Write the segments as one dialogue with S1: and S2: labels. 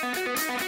S1: Thank.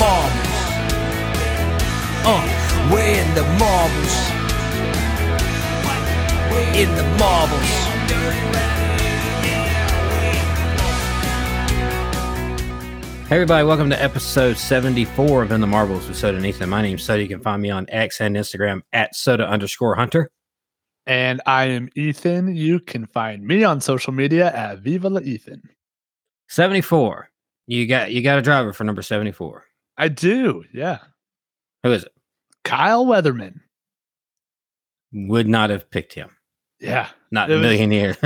S1: We're in the marbles. Uh, we're in the marbles. In the marbles.
S2: Hey everybody, welcome to episode 74 of In the Marbles with Soda and Ethan. My name's Soda. You can find me on X and Instagram at soda underscore hunter.
S3: And I am Ethan. You can find me on social media at Viva la Ethan.
S2: 74. You got you got a driver for number 74.
S3: I do. Yeah.
S2: Who is it?
S3: Kyle Weatherman.
S2: Would not have picked him.
S3: Yeah.
S2: Not a million years.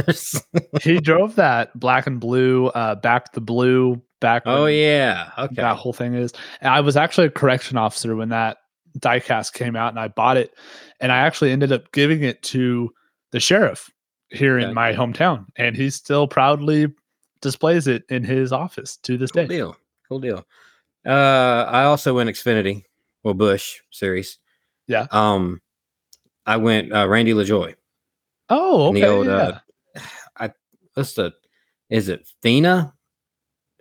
S3: he drove that black and blue, uh, back the blue, back.
S2: oh yeah. Okay.
S3: That whole thing is. And I was actually a correction officer when that diecast came out and I bought it. And I actually ended up giving it to the sheriff here
S2: Okay.
S3: in my hometown. And he still proudly displays it in his office to this day.
S2: Cool
S3: day.
S2: deal. Cool deal. Uh I also went Xfinity, well Busch series.
S3: Yeah.
S2: Um I went uh, Randy LaJoie.
S3: Oh, okay.
S2: the old,
S3: yeah.
S2: uh, I what's the is it Fina?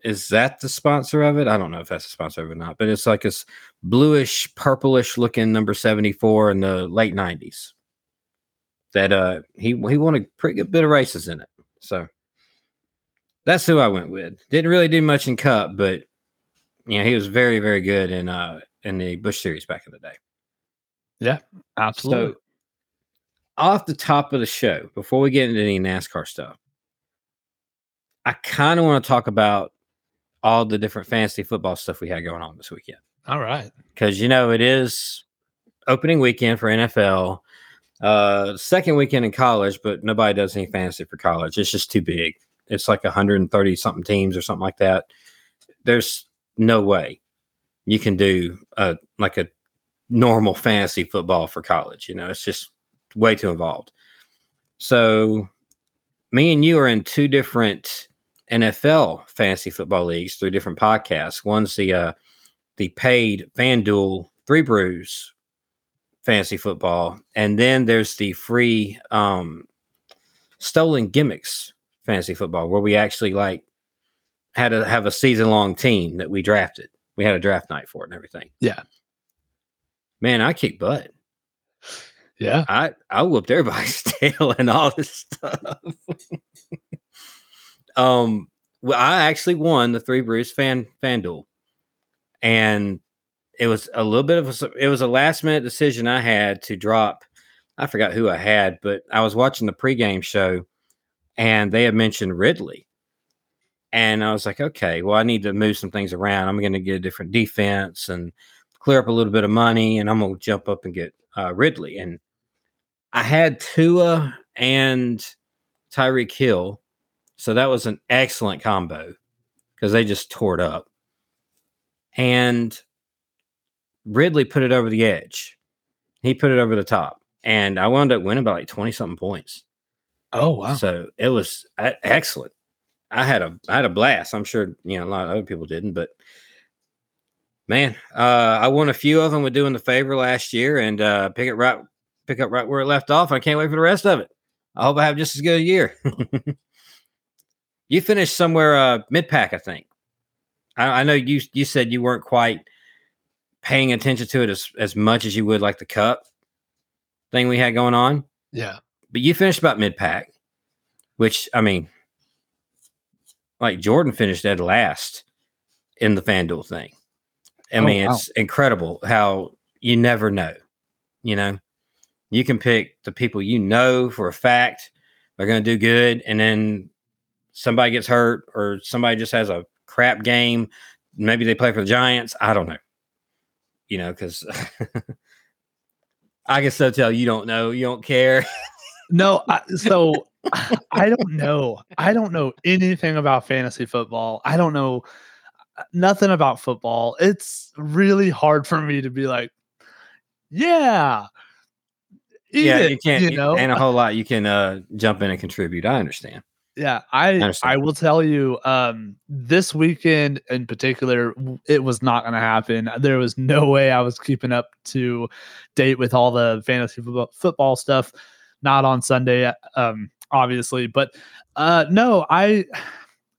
S2: Is that the sponsor of it? I don't know if that's the sponsor of it or not, but it's like this bluish, purplish looking number 74 in the late 90s. That uh he he won a pretty good bit of races in it. So that's who I went with. Didn't really do much in Cup, but yeah, he was very, very good in uh in the Busch series back in the day.
S3: Yeah, absolutely.
S2: So, off the top of the show, before we get into any NASCAR stuff, I kind of want to talk about all the different fantasy football stuff we had going on this weekend.
S3: All right.
S2: Because, you know, it is opening weekend for NFL, uh, second weekend in college, but nobody does any fantasy for college. It's just too big. It's like 130 something teams or something like that. There's no way you can do a like a normal fantasy football for college. You know, it's just way too involved. So, me and you are in two different NFL fantasy football leagues through different podcasts. One's the uh, the paid FanDuel Three Brews fantasy football, and then there's the free um, Stolen Gimmicks fantasy football, where we actually like had to have a season long team that we drafted. We had a draft night for it and everything.
S3: Yeah.
S2: Man, I kick butt.
S3: Yeah.
S2: I I whooped everybody's tail and all this stuff. um, well, I actually won the Three Brews fan FanDuel, and it was a little bit of a it was a last minute decision I had to drop. I forgot who I had, but I was watching the pregame show, and they had mentioned Ridley, and I was like, okay, well, I need to move some things around. I'm going to get a different defense and clear up a little bit of money, and I'm going to jump up and get uh, Ridley. And I had Tua and Tyreek Hill, so that was an excellent combo because they just tore it up. And Ridley put it over the edge. He put it over the top, and I wound up winning by like twenty something points.
S3: Oh, wow.
S2: So it was uh, excellent. I had a I had a blast. I'm sure you know a lot of other people didn't, but man, uh, I won a few of them with doing the favor last year and uh, pick it right pick up right where it left off. I can't wait for the rest of it. I hope I have just as good a year. you finished somewhere uh, mid pack, I think. I, I know you you said you weren't quite paying attention to it as, as much as you would like the cup thing we had going on
S3: Yeah.
S2: but you finished about mid pack, which I mean, like Jordan finished dead last in the FanDuel thing. I
S3: Oh,
S2: mean,
S3: wow.
S2: it's incredible how you never know, you know. You can pick the people you know for a fact are going to do good, and then somebody gets hurt or somebody just has a crap game. Maybe they play for the Giants. I don't know. You know, because I can so tell you don't know. You don't care.
S3: No, I, so I don't know. I don't know anything about fantasy football. I don't know uh, nothing about football. It's really hard for me to be like, yeah,
S2: yeah,
S3: it,
S2: you can't.
S3: you know,
S2: and a whole lot you can uh, jump in and contribute. I understand.
S3: Yeah, I
S2: understand.
S3: I will tell you, um, this weekend in particular, it was not going to happen. There was no way I was keeping up to date with all the fantasy football, football stuff. Not on Sunday, um, obviously, but uh, no, I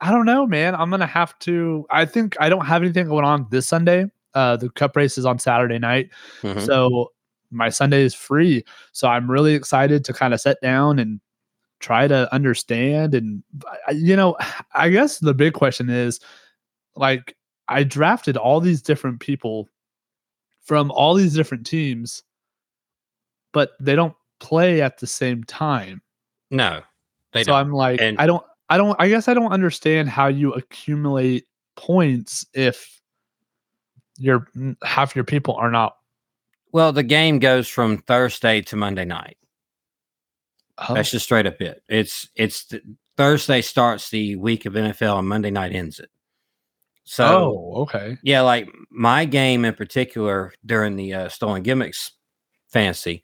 S3: I don't know, man. I'm gonna have to. I think I don't have anything going on this Sunday. Uh, the cup race is on Saturday night,
S2: Mhm.
S3: so my Sunday is free. So I'm really excited to kind of sit down and try to understand. And you know, I guess the big question is, like, I drafted all these different people from all these different teams, but they don't play at the same time.
S2: No, they
S3: so
S2: don't.
S3: I'm like,
S2: And-
S3: I don't, I don't, I guess I don't understand how you accumulate points if your half your people are not.
S2: well, the game goes from Thursday to Monday night.
S3: Oh,
S2: That's just straight up it. It's it's the, Thursday starts the week of NFL and Monday night ends it. So
S3: oh, okay.
S2: yeah, like my game in particular during the uh, stolen gimmicks fantasy,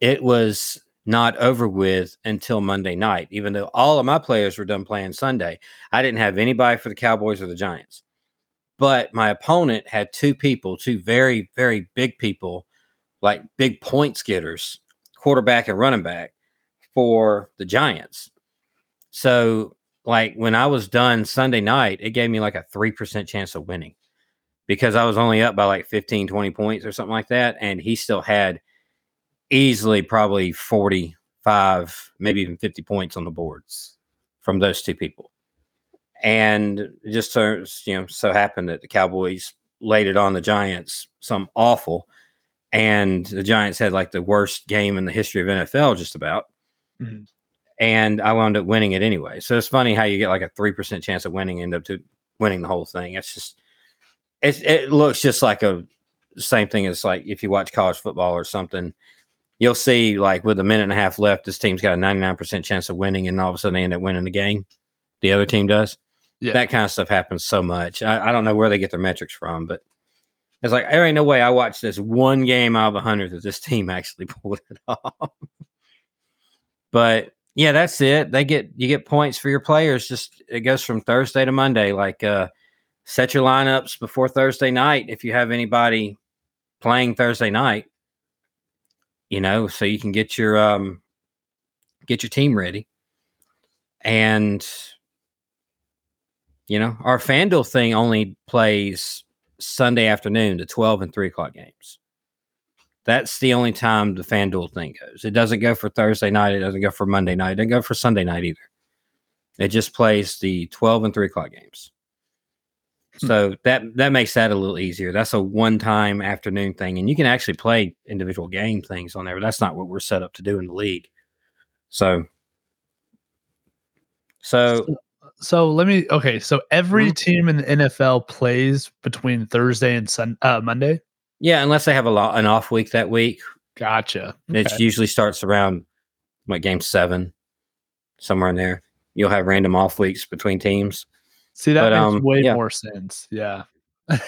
S2: it was not over with until Monday night. Even though all of my players were done playing Sunday, I didn't have anybody for the Cowboys or the Giants. But my opponent had two people, two very very big people, like big points getters, quarterback and running back for the Giants. So like when I was done Sunday night, it gave me like a 3% chance of winning because I was only up by like 15, 20 points or something like that. And he still had easily probably 45, maybe even 50 points on the boards from those two people. And it just so, you know, so happened that the Cowboys laid it on the Giants, some awful. And the Giants had like the worst game in the history of NFL, just about
S3: Mhm.
S2: and I wound up winning it anyway. So it's funny how you get like a three percent chance of winning, end up to winning the whole thing. It's just it it looks just like a same thing as like if you watch college football or something, you'll see like with a minute and a half left, this team's got a ninety nine percent chance of winning, and all of a sudden they end up winning the game. The other team does.
S3: Yeah.
S2: That kind of stuff happens so much. I, I don't know where they get their metrics from, but it's like there ain't no way I watched this one game out of a hundred that this team actually pulled it off. But yeah, that's it. They get you get points for your players. Just it goes from Thursday to Monday. Like uh set your lineups before Thursday night if you have anybody playing Thursday night. You know, so you can get your um get your team ready. And you know, our FanDuel thing only plays Sunday afternoon, the 12 and 3 o'clock games. That's the only time the FanDuel thing goes. It doesn't go for Thursday night. It doesn't go for Monday night. It doesn't go for Sunday night either. It just plays the 12 and 3 o'clock games.
S3: Hmm.
S2: So that that makes that a little easier. That's a one time afternoon thing. And you can actually play individual game things on there, but that's not what we're set up to do in the league. So so
S3: So let me. Okay, so every
S2: Mhm.
S3: team in the NFL plays between Thursday and Sun uh, Monday.
S2: yeah, unless they have a lot an off week that week,
S3: Gotcha.
S2: It usually starts around like game seven, somewhere in there. You'll have random off weeks between teams.
S3: See, that
S2: but,
S3: makes
S2: um,
S3: way
S2: yeah.
S3: more sense. Yeah.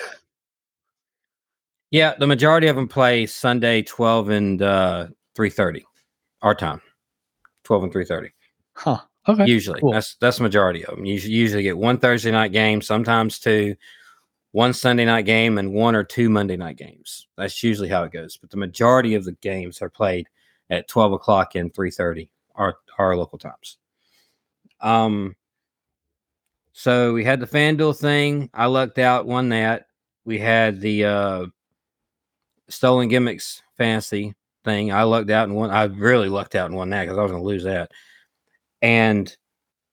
S2: Yeah, the majority of them play Sunday, twelve and uh, three thirty, our time, twelve and three thirty.
S3: Huh. Okay.
S2: Usually,
S3: cool.
S2: that's that's the majority of them. You usually, get one Thursday night game, sometimes two, one Sunday night game, and one or two Monday night games. That's usually how it goes. But the majority of the games are played at twelve o'clock and three thirty, our our local times. Um. So we had the FanDuel thing. I lucked out, won that. We had the uh, stolen gimmicks fantasy thing. I lucked out and won. I really lucked out and won that because I was going to lose that. And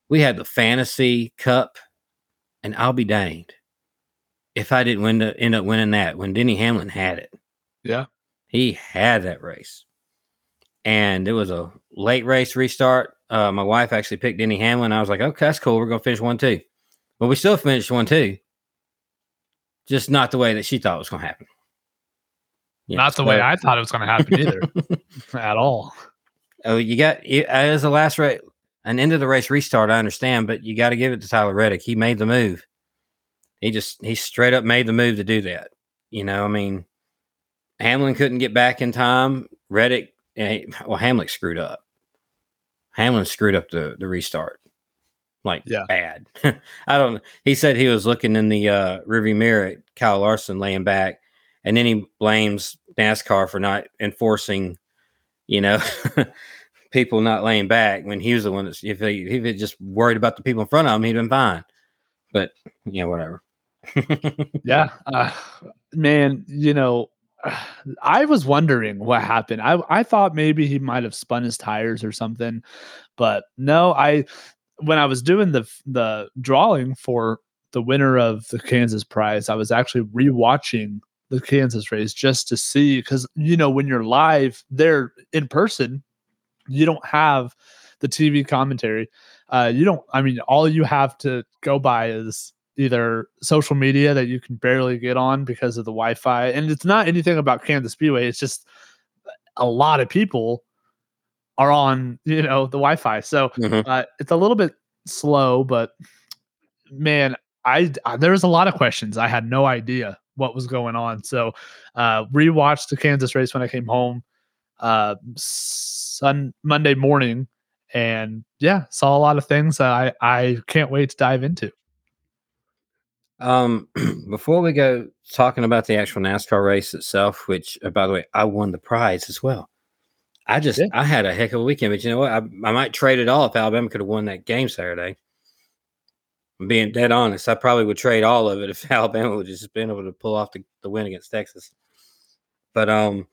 S2: we had the fantasy cup, and I'll be danged if I didn't win the, end up winning that when Denny Hamlin had it.
S3: Yeah.
S2: He had that race. and it was a late race restart. Uh, my wife actually picked Denny Hamlin. I was like, okay, that's cool. We're gonna finish one two, but we still finished one two. Just not the way that she thought it was gonna happen. Yeah,
S3: Not the way I thought it was going to happen either, at all.
S2: Oh, you got as the last race, an end of the race restart. I understand, but you got to give it to Tyler Reddick. He made the move. He just he straight up made the move to do that. You know, I mean, Hamlin couldn't get back in time. Reddick, eh, well, Hamlin screwed up. Hamlin screwed up the the restart, like
S3: Yeah.
S2: bad. I don't. He said he was looking in the uh, rearview mirror at Kyle Larson laying back, and then he blames NASCAR for not enforcing, you know, people not laying back when he was the one that's if he if he just worried about the people in front of him, he'd been fine. But yeah, whatever.
S3: Yeah. Uh, man, you know, I was wondering what happened. I, I thought maybe he might have spun his tires or something, but no, I when I was doing the the drawing for the winner of the Kansas prize, I was actually rewatching the Kansas race just to see because you know when you're live there in person, you don't have the TV commentary. Uh, you don't. I mean, all you have to go by is either social media that you can barely get on because of the Wi-Fi, and it's not anything about Kansas Speedway. It's just a lot of people are on you know the Wi-Fi, so
S2: Mhm.
S3: uh, it's a little bit slow. But man, I, I there was a lot of questions. I had no idea what was going on. So uh, rewatched the Kansas race when I came home uh, Sun Monday morning, and yeah, saw a lot of things that I I can't wait to dive into.
S2: Um, before we go talking about the actual NASCAR race itself, which uh, by the way, I won the prize as well. I just
S3: Yeah.
S2: I had a heck of a weekend, but you know what? I, I might trade it all if Alabama could have won that game Saturday. I'm being dead honest. I probably would trade all of it if Alabama would just been able to pull off the, the win against Texas. But um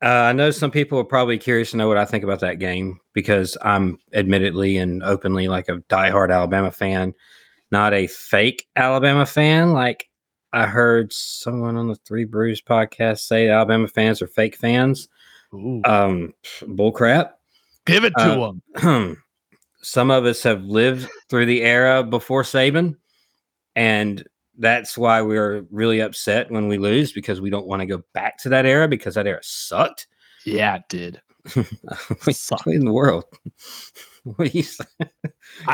S2: uh, I know some people are probably curious to know what I think about that game because I'm admittedly and openly like a diehard Alabama fan not a fake Alabama fan. Like I heard someone on the Three Brews podcast say Alabama fans are fake fans.
S3: Ooh,
S2: Um, bull crap.
S3: give it to
S2: uh,
S3: them.
S2: Some of us have lived through the era before Saban, and that's why we're really upset when we lose because we don't want to go back to that era because that era sucked.
S3: Yeah, it did.
S2: what
S3: Sucked.
S2: in the world? What do you say?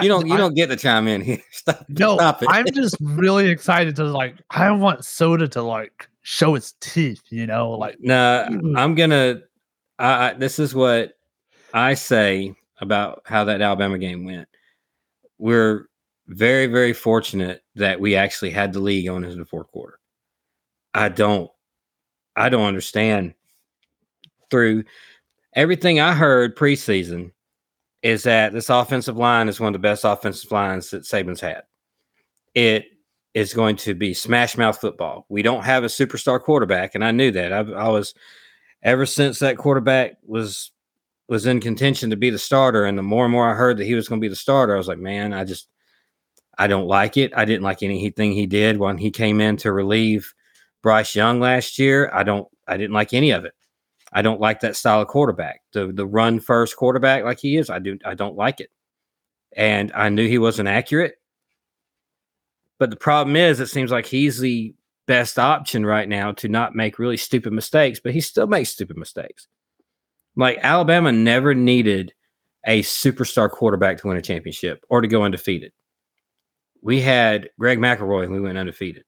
S2: You don't you
S3: I-
S2: don't get to chime in here. Stop.
S3: No,
S2: stop it.
S3: I'm just really excited to like. I want soda to like show its teeth. You know, like
S2: No,
S3: Mm.
S2: I'm gonna. I, I this is what I say about how that Alabama game went. We're very, very fortunate that we actually had the league on into the fourth quarter. I don't, I don't understand. Through everything I heard preseason, is that this offensive line is one of the best offensive lines that Saban's had. It is going to be smash mouth football. We don't have a superstar quarterback, and I knew that. I, I was ever since that quarterback was was in contention to be the starter, and the more and more I heard that he was going to be the starter, I was like, man, I just I don't like it. I didn't like anything he did when he came in to relieve Bryce Young last year. I don't I didn't like any of it. I don't like that style of quarterback. The the run first quarterback like he is, I do I don't like it. And I knew he wasn't accurate. But the problem is it seems like he's the best option right now to not make really stupid mistakes, but he still makes stupid mistakes. Like Alabama never needed a superstar quarterback to win a championship or to go undefeated. We had Greg McElroy and we went undefeated.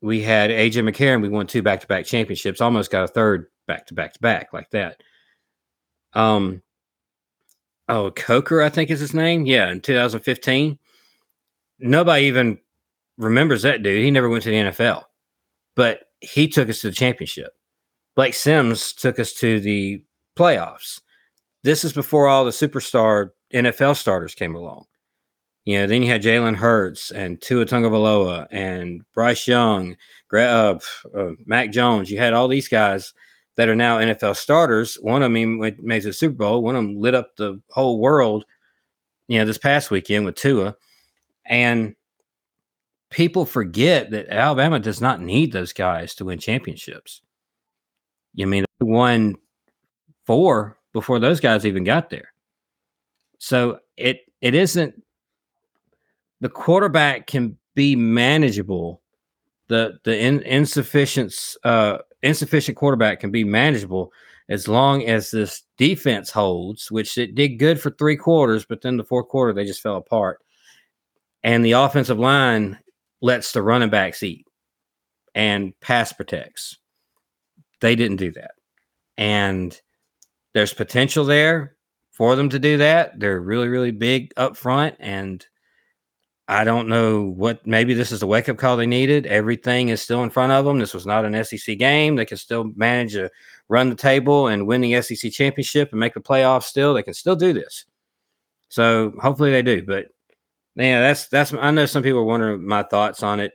S2: We had AJ McCarron, we won two back-to-back championships, almost got a third back to back to back like that. Um oh, Coker, I think is his name. Yeah, in 2015. Nobody even remembers that dude. He never went to the NFL, but he took us to the championship. Blake Sims took us to the playoffs. This is before all the superstar NFL starters came along. You know, then you had Jalen Hurts and Tua Tagovailoa and Bryce Young, uh, uh, Mac Jones. You had all these guys that are now NFL starters. One of them made the Super Bowl. One of them lit up the whole world. You know, this past weekend with Tua, and people forget that Alabama does not need those guys to win championships. You mean they won four before those guys even got there. So it it isn't the quarterback can be manageable. The the in, insufficient uh, insufficient quarterback can be manageable as long as this defense holds, which it did good for three quarters, but then the fourth quarter they just fell apart. And the offensive line lets the running backs eat and pass protects. They didn't do that. And there's potential there for them to do that. They're really, really big up front. And I don't know what, maybe this is the wake up call they needed. Everything is still in front of them. This was not an SEC game. They can still manage to run the table and win the SEC championship and make the playoffs still. They can still do this. So hopefully they do. But yeah, that's, that's, I know some people are wondering my thoughts on it.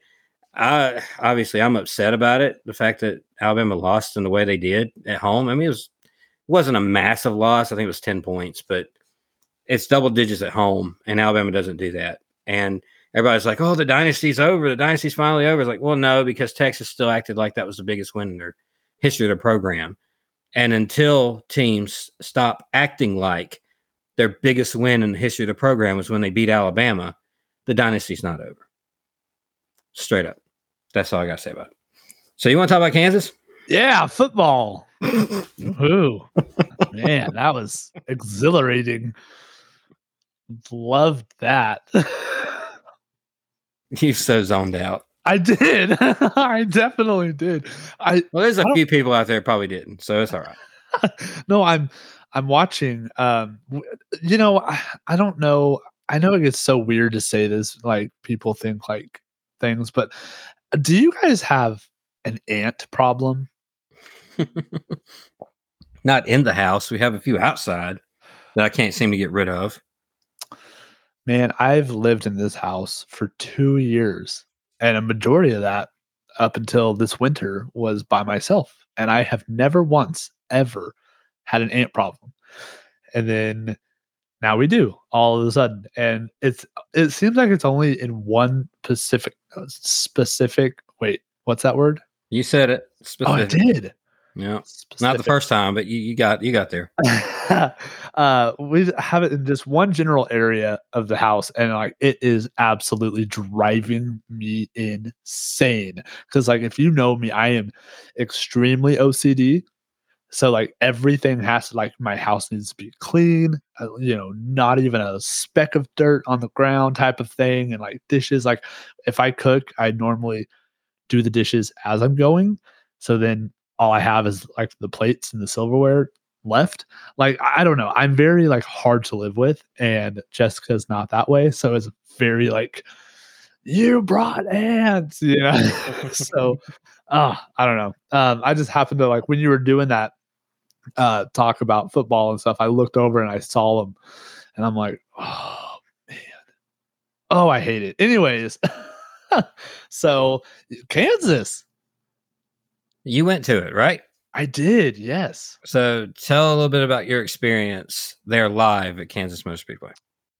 S2: I obviously I'm upset about it. The fact that Alabama lost in the way they did at home. I mean, it was wasn't a massive loss. I think it was 10 points, but it's double digits at home, and Alabama doesn't do that. And everybody's like, oh, the dynasty's over. The dynasty's finally over. It's like, well, no, because Texas still acted like that was the biggest win in their history of the program. And until teams stop acting like their biggest win in the history of the program was when they beat Alabama, the dynasty's not over. Straight up. That's all I got to say about it. So you want to talk about Kansas?
S3: Yeah, football. Ooh, man, that was exhilarating. Loved that.
S2: you so zoned out.
S3: I did. I definitely did. I
S2: well, there's a few people out there probably didn't, so it's all right.
S3: no, I'm I'm watching. Um, you know, I, I don't know. I know it gets so weird to say this. Like people think like things, but do you guys have an ant problem?
S2: Not in the house. We have a few outside that I can't seem to get rid of.
S3: Man, I've lived in this house for two years, and a majority of that up until this winter was by myself. And I have never once ever had an ant problem. And then now we do all of a sudden. And it's it seems like it's only in one specific uh, specific wait, what's that word?
S2: You said it.
S3: Specific. Oh, I did.
S2: Yeah, Specific. not the first time, but you, you got you got there.
S3: uh, we have it in just one general area of the house, and like it is absolutely driving me insane. Because like if you know me, I am extremely OCD. So like everything has to like my house needs to be clean, uh, you know, not even a speck of dirt on the ground type of thing, and like dishes. Like if I cook, I normally do the dishes as I'm going. So then all I have is like the plates and the silverware left. Like I don't know. I'm very like hard to live with, and Jessica's not that way. So it's very like you brought ants, you know. so uh, I don't know. Um, I just happened to like when you were doing that uh talk about football and stuff, I looked over and I saw them and I'm like, oh man. Oh, I hate it. Anyways. so Kansas.
S2: You went to it, right?
S3: I did, yes.
S2: So tell a little bit about your experience there live at Kansas Motor Speedway.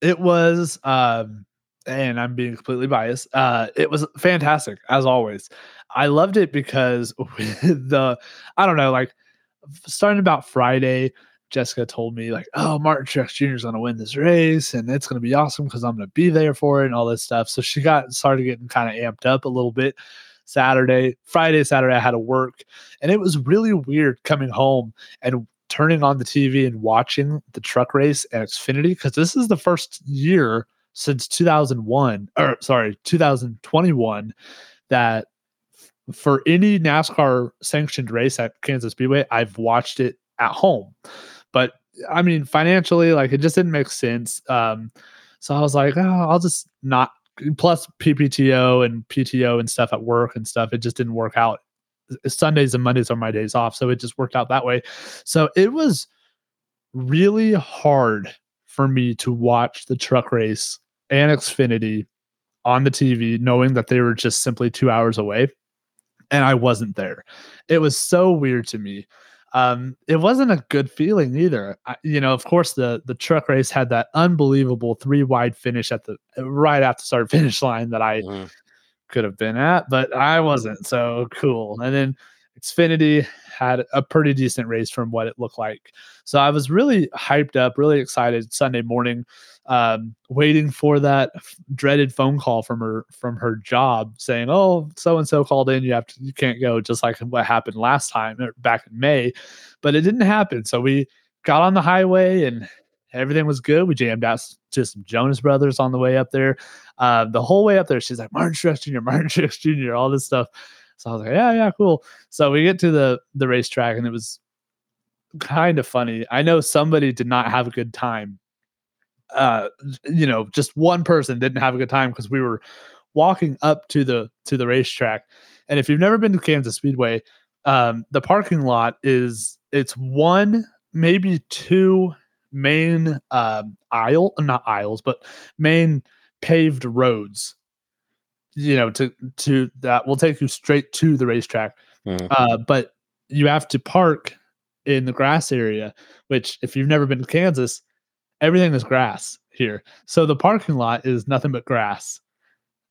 S3: It was um and I'm being completely biased. Uh it was fantastic as always. I loved it because the I don't know, like starting about Friday, Jessica told me like, "Oh, Martin Truex Jr. is going to win this race, and it's going to be awesome because I'm going to be there for it and all this stuff." So she got started getting kind of amped up a little bit. Saturday, Friday, Saturday, I had to work, and it was really weird coming home and turning on the TV and watching the truck race at Xfinity because this is the first year since 2001 or sorry 2021 that for any NASCAR sanctioned race at Kansas Speedway, I've watched it at home. But I mean, financially, like it just didn't make sense. Um, so I was like, oh, I'll just not. Plus PPTO and PTO and stuff at work and stuff. It just didn't work out. Sundays and Mondays are my days off, so it just worked out that way. So it was really hard for me to watch the truck race and Xfinity on the TV, knowing that they were just simply two hours away, and I wasn't there. It was so weird to me um, it wasn't a good feeling either. I, you know, of course, the the truck race had that unbelievable three wide finish at the right after start finish line that I mm. could have been at, but I wasn't. So cool. And then Xfinity had a pretty decent race from what it looked like. So I was really hyped up, really excited Sunday morning, um, waiting for that f- dreaded phone call from her from her job saying, "Oh, so and so called in. You have to, you can't go." Just like what happened last time or back in May, but it didn't happen. So we got on the highway and everything was good. We jammed out to some Jonas Brothers on the way up there. Uh, the whole way up there, she's like Martin Truex Jr., Martin Truex Jr., all this stuff. So I was like, yeah, yeah, cool. So we get to the the racetrack and it was kind of funny. I know somebody did not have a good time. Uh, you know, just one person didn't have a good time because we were walking up to the to the racetrack. And if you've never been to Kansas Speedway, um, the parking lot is it's one, maybe two main um aisle, not aisles, but main paved roads. You know, to to that will take you straight to the racetrack.
S2: Mm.
S3: Uh, but you have to park in the grass area, which if you've never been to Kansas, everything is grass here. So the parking lot is nothing but grass.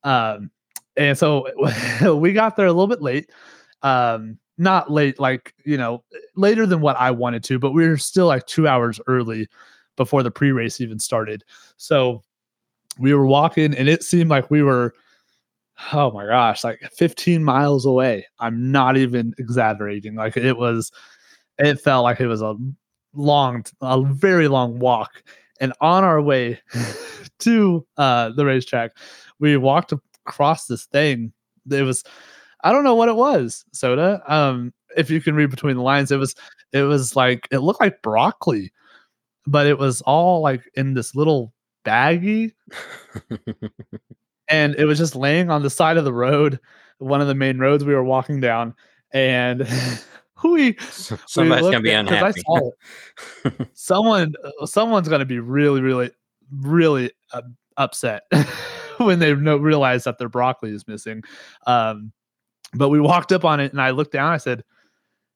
S3: Um, and so we got there a little bit late. Um, not late, like, you know, later than what I wanted to, but we were still like two hours early before the pre race even started. So we were walking, and it seemed like we were, oh my gosh, like 15 miles away. I'm not even exaggerating. Like it was, it felt like it was a long, a very long walk. And on our way to uh, the racetrack, we walked across this thing. It was, I don't know what it was, soda. Um, if you can read between the lines, it was, it was like it looked like broccoli, but it was all like in this little baggie and it was just laying on the side of the road, one of the main roads we were walking down, and we
S2: Somebody's
S3: we
S2: gonna be
S3: at-
S2: unhappy.
S3: I saw it. Someone, uh, someone's gonna be really, really, really uh, upset when they no, realize that their broccoli is missing. Um, but we walked up on it, and I looked down. I said,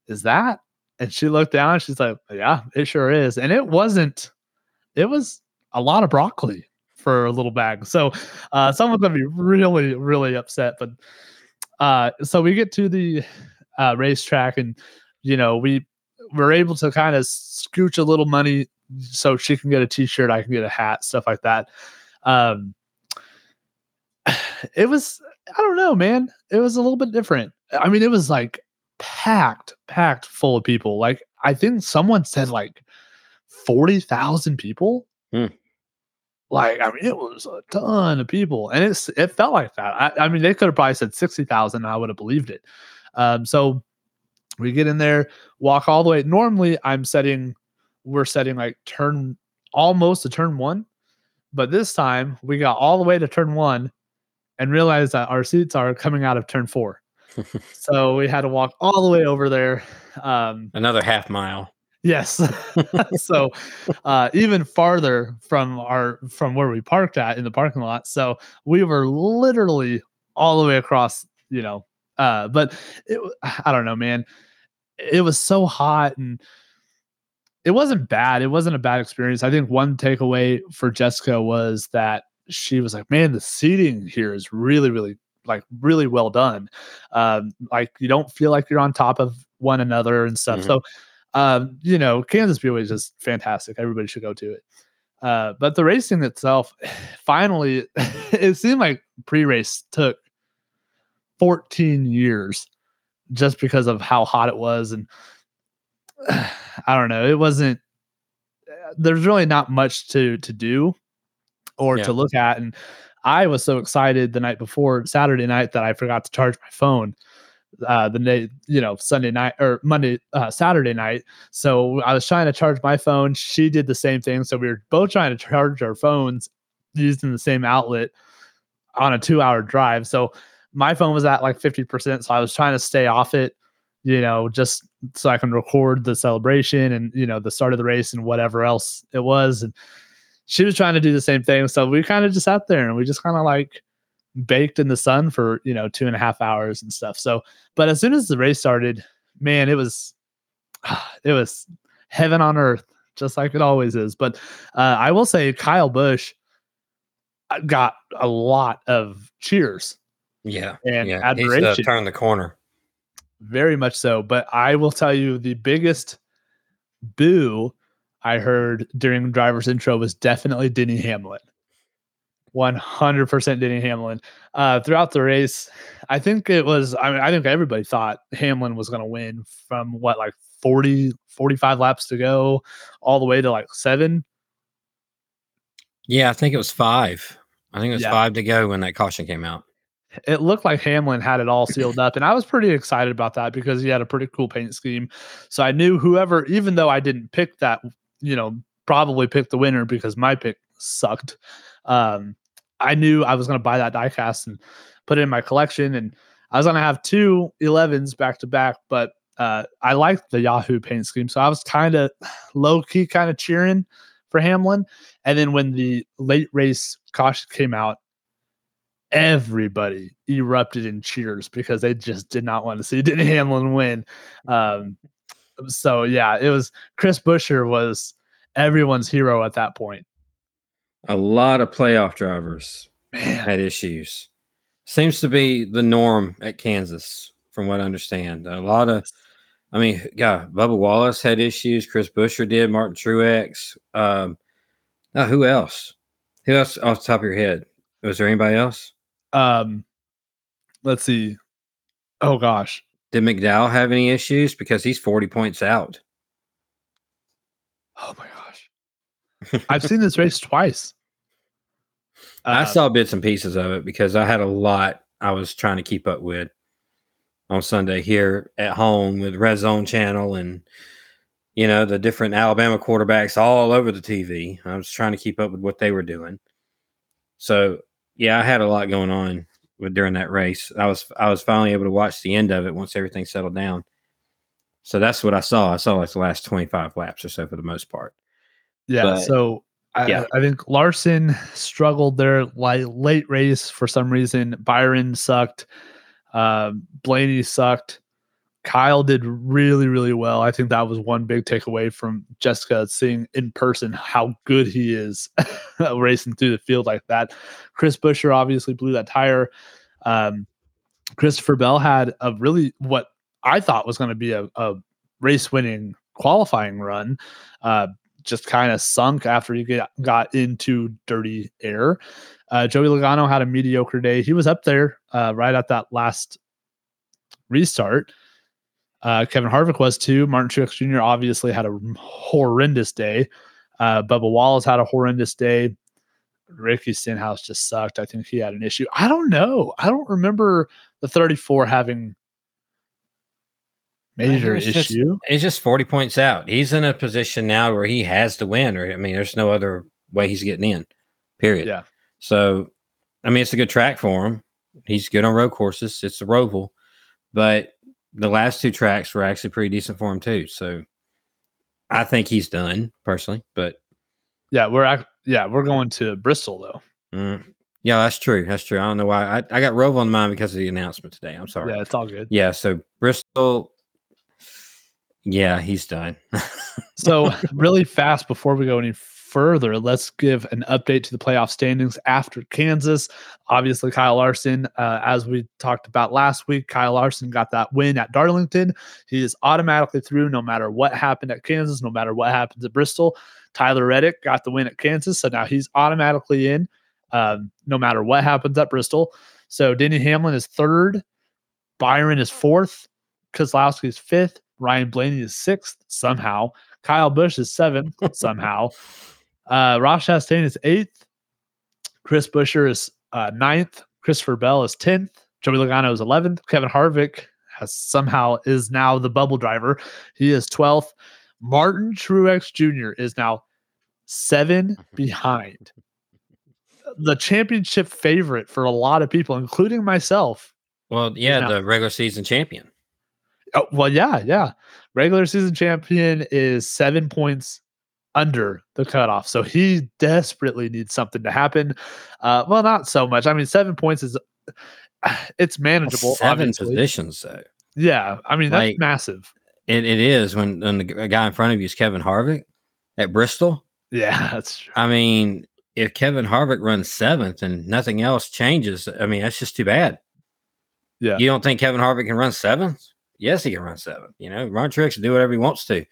S3: "Is that?" And she looked down. And she's like, "Yeah, it sure is." And it wasn't. It was a lot of broccoli for a little bag. So uh, someone's gonna be really, really upset. But uh, so we get to the uh, racetrack, and you know we we're able to kind of scooch a little money so she can get a t-shirt, I can get a hat, stuff like that. Um, it was I don't know, man. It was a little bit different. I mean, it was like packed, packed full of people. Like I think someone said like forty thousand people.
S2: Hmm.
S3: Like I mean, it was a ton of people, and it's it felt like that. I, I mean, they could have probably said sixty thousand. I would have believed it. Um, so we get in there, walk all the way. Normally, I'm setting, we're setting like turn almost to turn one, but this time we got all the way to turn one and realized that our seats are coming out of turn four. so we had to walk all the way over there. Um,
S2: Another half mile.
S3: Yes. so uh even farther from our from where we parked at in the parking lot. So we were literally all the way across, you know. Uh but it I don't know, man. It was so hot and it wasn't bad. It wasn't a bad experience. I think one takeaway for Jessica was that she was like, "Man, the seating here is really really like really well done. Um like you don't feel like you're on top of one another and stuff."
S2: Mhm.
S3: So um, you know, Kansas Speedway is just fantastic. Everybody should go to it. Uh, but the racing itself, finally, it seemed like pre-race took 14 years just because of how hot it was, and I don't know, it wasn't. There's really not much to to do or
S2: Yeah.
S3: to look at, and I was so excited the night before Saturday night that I forgot to charge my phone uh the you know sunday night or monday uh saturday night. So i was trying to charge my phone. She did the same thing. So we were both trying to charge our phones using the same outlet on a two hour drive. So my phone was at like 50% so i was trying to stay off it you know just so i can record the celebration and you know the start of the race and whatever else it was. And she was trying to do the same thing. So we kind of just sat there and we just kind of like baked in the sun for you know two and a half hours and stuff so but as soon as the race started man it was it was heaven on earth just like it always is but uh, i will say Kyle Busch uh, got a lot of cheers
S2: Yeah.
S3: and
S2: yeah. He's uh,
S3: admiration
S2: turned the corner.
S3: very much so. But I will tell you the biggest boo I heard during driver's intro was definitely Denny Hamlin. 100% Denny Hamlin. Uh, throughout the race, I think it was, I mean, I think everybody thought Hamlin was going to win from what, like 40, 45 laps to go, all the way to like seven.
S2: Yeah, I think it was five. I think it was
S3: Yeah.
S2: five to go when that caution came out.
S3: It looked like Hamlin had it all sealed up. And I was pretty excited about that because he had a pretty cool paint scheme. So I knew whoever, even though I didn't pick that, you know, probably picked the winner because my pick sucked. Um, I knew I was going to buy that diecast and put it in my collection. And I was going to have two 11s back to back, but uh, I liked the Yahoo paint scheme. So I was kind of low key, kind of cheering for Hamlin. And then when the late race caution came out, everybody erupted in cheers because they just did not want to see Denny Hamlin win. Um, so yeah, it was Chris Buescher was everyone's hero at that point.
S2: A lot of playoff drivers
S3: Man,
S2: had issues. Seems to be the norm at Kansas, from what I understand. A lot of, I mean, yeah, Bubba Wallace had issues. Chris Buescher did. Martin Truex. Um, now, who else? Who else off the top of your head? Was there anybody else?
S3: um, let's see. Oh gosh,
S2: Did McDowell have any issues? Because he's 40 points out.
S3: oh my gosh, I've seen this race twice.
S2: I
S3: Uh,
S2: saw bits and pieces of it because I had a lot I was trying to keep up with on Sunday here at home with Red Zone Channel and you know the different Alabama quarterbacks all over the TV. I was trying to keep up with what they were doing. So yeah, I had a lot going on with during that race. I was I was finally able to watch the end of it once everything settled down. So that's what I saw. I saw like the last 25 laps or so for the most part.
S3: Yeah.
S2: But-
S3: so I,
S2: yeah.
S3: I think Larson struggled there like late race for some reason. Byron sucked. Um, Blaney sucked. Kyle did really, really well. I think that was one big takeaway from Jessica seeing in person how good he is racing through the field like that. Chris Buescher obviously blew that tire. Um, Christopher Bell had a really what I thought was going to be a, a race winning qualifying run. Uh, just kind of sunk after he get, got into dirty air. Uh, Joey Logano had a mediocre day. He was up there uh, right at that last restart. Uh, Kevin Harvick was too. Martin Truex Jr. obviously had a horrendous day. Uh, Bubba Wallace had a horrendous day. Ricky Stenhouse just sucked. I think he had an issue. I don't know. I don't remember the 34 having major
S2: it's just-
S3: issue.
S2: He's just 40 points out. He's in a position now where he has to win, or I mean, there's no other way he's getting in. Period.
S3: Yeah.
S2: So, I mean, it's a good track for him. He's good on road courses. It's the Roval, but the last two tracks were actually pretty decent for him too. So, I think he's done personally. But
S3: Yeah, we're yeah we're going to Bristol though.
S2: mm, yeah, that's true. That's true. I don't know why I, I got Roval on mind because of the announcement today. I'm sorry.
S3: Yeah, it's all good.
S2: Yeah. So Bristol. Yeah, he's done.
S3: So, really fast before we go any further, let's give an update to the playoff standings after Kansas. Obviously, Kyle Larson, uh, as we talked about last week, Kyle Larson got that win at Darlington. He is automatically through no matter what happened at Kansas, no matter what happens at Bristol. Tyler Reddick got the win at Kansas, so now he's automatically in um, no matter what happens at Bristol. So, Denny Hamlin is third, Byron is fourth, Kozlowski is fifth, Ryan Blaney is sixth somehow. Kyle Busch is seventh somehow. Uh, Ross Chastain is eighth. Chris Buescher is uh, ninth. Christopher Bell is tenth. Joey Logano is eleventh. Kevin Harvick has somehow is now the bubble driver. He is twelfth. Martin Truex Jr. is now seven behind. The championship favorite for a lot of people, including myself.
S2: well, yeah,
S3: now-
S2: the regular season champion.
S3: Oh, well, yeah, yeah. Regular season champion is seven points under the cutoff. So he desperately needs something to happen. Uh, well, not so much. I mean, seven points is it's manageable.
S2: Seven
S3: obviously.
S2: positions though.
S3: Yeah. I mean, that's
S2: Like-
S3: massive.
S2: It, it is when, when the guy in front of you is Kevin Harvick at Bristol.
S3: Yeah, that's true.
S2: I mean, if Kevin Harvick runs seventh and nothing else changes, I mean, that's just too bad.
S3: Yeah.
S2: You don't think Kevin Harvick can run seventh? Yes, he can run seven. You know, run tricks and do whatever he wants to.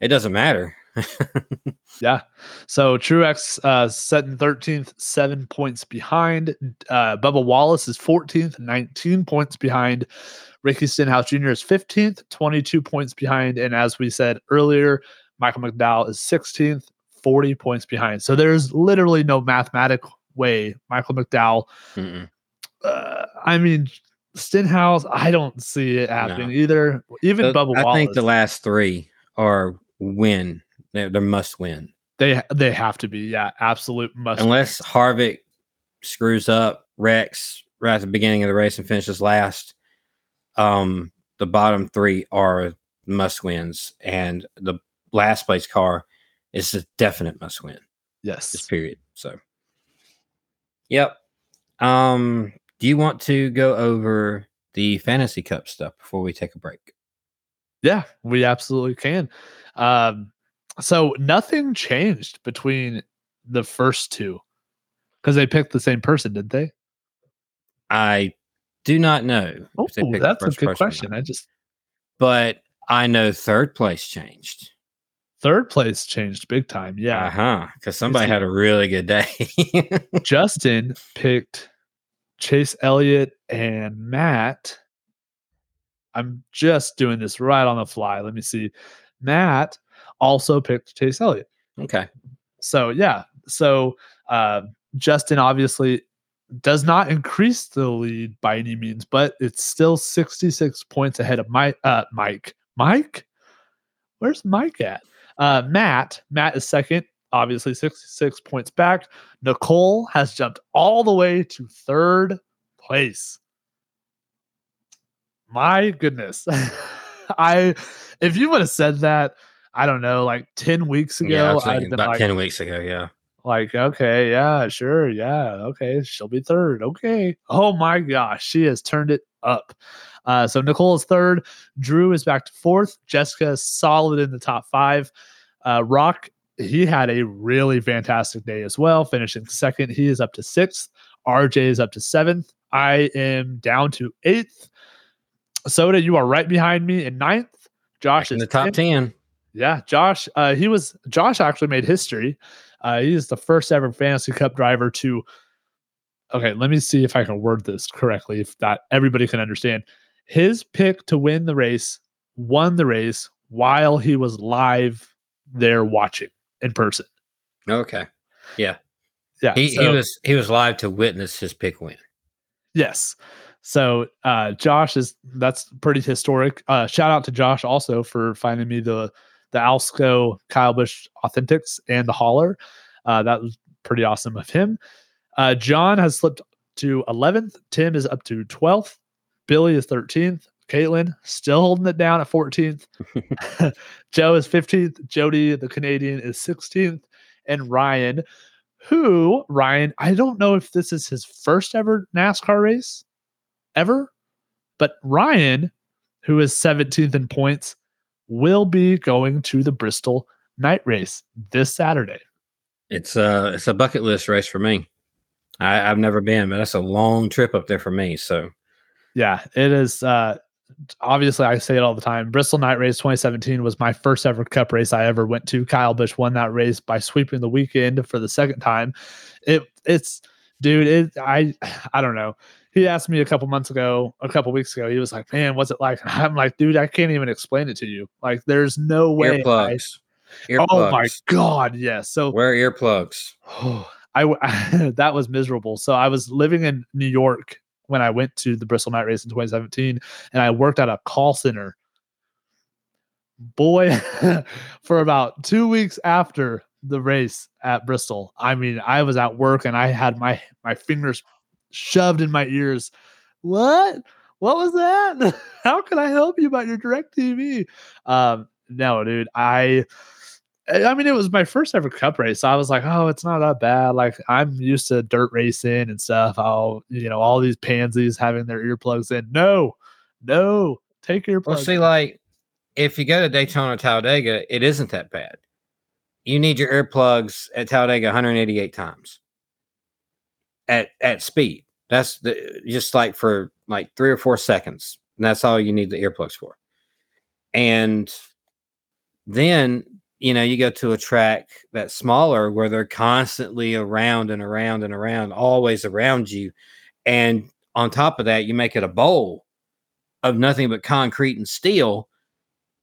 S2: It doesn't matter.
S3: Yeah. So Truex uh setting 13th, seven points behind. Uh Bubba Wallace is 14th, 19 points behind. Ricky Stenhouse Jr. is 15th, 22 points behind. And as we said earlier, Michael McDowell is 16th, 40 points behind. So there's literally no mathematical way Michael McDowell. Uh, I mean, Stenhouse, I don't see it happening either. Even
S2: The-
S3: Bubba
S2: I
S3: Wallace,
S2: think the last three are win. They're, they're must win.
S3: they they have to be, yeah, absolute must.
S2: Unless Harvick screws up, wrecks right at the beginning of the race and finishes last. Um, the bottom three are must wins, and the last place car is a definite must win.
S3: yes.
S2: This period. So, yep. Um, do you want to go over the fantasy cup stuff before we take a break?
S3: Yeah, we absolutely can. Um, so nothing changed between the first two because they picked the same person, did they?
S2: I do not know.
S3: Oh,
S2: if they picked the
S3: that's a good question. I just
S2: but I know third place changed.
S3: third place changed big time. Yeah.
S2: Uh huh. Because somebody had a really good day.
S3: Justin picked Chase Elliott and Matt. I'm just doing this right on the fly. Let me see. Matt also picked Chase Elliott.
S2: okay.
S3: So yeah, so uh, Justin obviously does not increase the lead by any means, but it's still 66 points ahead of Mike. Uh, Mike, Mike, where's Mike at? Uh, Matt, Matt is second, obviously 66 points back. Nicole has jumped all the way to third place. My goodness, I if you would have said that, I don't know, like 10 weeks ago,
S2: Yeah, I was
S3: I'd have
S2: thinking
S3: been
S2: about
S3: like,
S2: 10 weeks ago. Yeah.
S3: like, okay, yeah, sure, yeah, okay, she'll be third. Okay. Oh my gosh, she has turned it up. Uh, so Nicole is third. Drew is back to fourth. Jessica is solid in the top five. Uh, Rock, he had a really fantastic day as well, finishing second. He is up to sixth. RJ is up to seventh. I am down to eighth. Soda, you are right behind me in ninth. Josh
S2: In
S3: is
S2: the top
S3: 10th.
S2: 10.
S3: Yeah, Josh. Uh, he was Josh actually made history. Uh, he is the first ever fantasy cup driver to. Okay, let me see if I can word this correctly, if that everybody can understand. His pick to win the race won the race while he was live there watching in person.
S2: Okay.
S3: Yeah,
S2: Yeah. He,
S3: he
S2: was he was live to witness his pick win.
S3: Yes. So uh Josh is that's pretty historic. Uh shout out to Josh also for finding me the the Alsco Kyle Busch Authentics and the hauler. Uh that was pretty awesome of him. Uh John has slipped to 11th. Tim is up to 12th. Billy is 13th. Caitlin still holding it down at 14th. Joe is 15th. Jody, the Canadian, is 16th. And Ryan, who Ryan, I don't know if this is his first ever NASCAR race ever, but Ryan, who is 17th in points, will be going to the Bristol night race this Saturday.
S2: It's a it's a bucket list race for me. I, I've never been, but that's a long trip up there for me. So
S3: Yeah, it is. Uh, obviously, I say it all the time. Bristol Night Race 2017 was my first ever Cup race I ever went to. Kyle Busch won that race by sweeping the weekend for the second time. It it's dude. It I I don't know. He asked me a couple months ago, a couple weeks ago. He was like, "Man, what's it like?" And I'm like, "Dude, I can't even explain it to you. Like, there's no way." I-
S2: earplugs. Earplugs.
S3: oh my god, yes. So
S2: Wear earplugs.
S3: I, w- that was miserable. So I was living in New York when I went to the Bristol Night Race in 2017, and I worked at a call center. Boy, for about two weeks after the race at Bristol, I mean, I was at work and I had my my fingers shoved in my ears. What? What was that? How can I help you about your DirecTV? Um, no, dude, I I mean, it was my first ever cup race. So I was like, oh, it's not that bad. Like, I'm used to dirt racing and stuff. I'll, you know, all these pansies having their earplugs in. No, no, take your
S2: Well, see, like if you go to Daytona or Talladega, it isn't that bad. You need your earplugs at Talladega 188 times at at speed. That's the just like for like three or four seconds. And that's all you need the earplugs for. And then, you know, you go to a track that's smaller where they're constantly around and around and around, always around you. And on top of that, you make it a bowl of nothing but concrete and steel.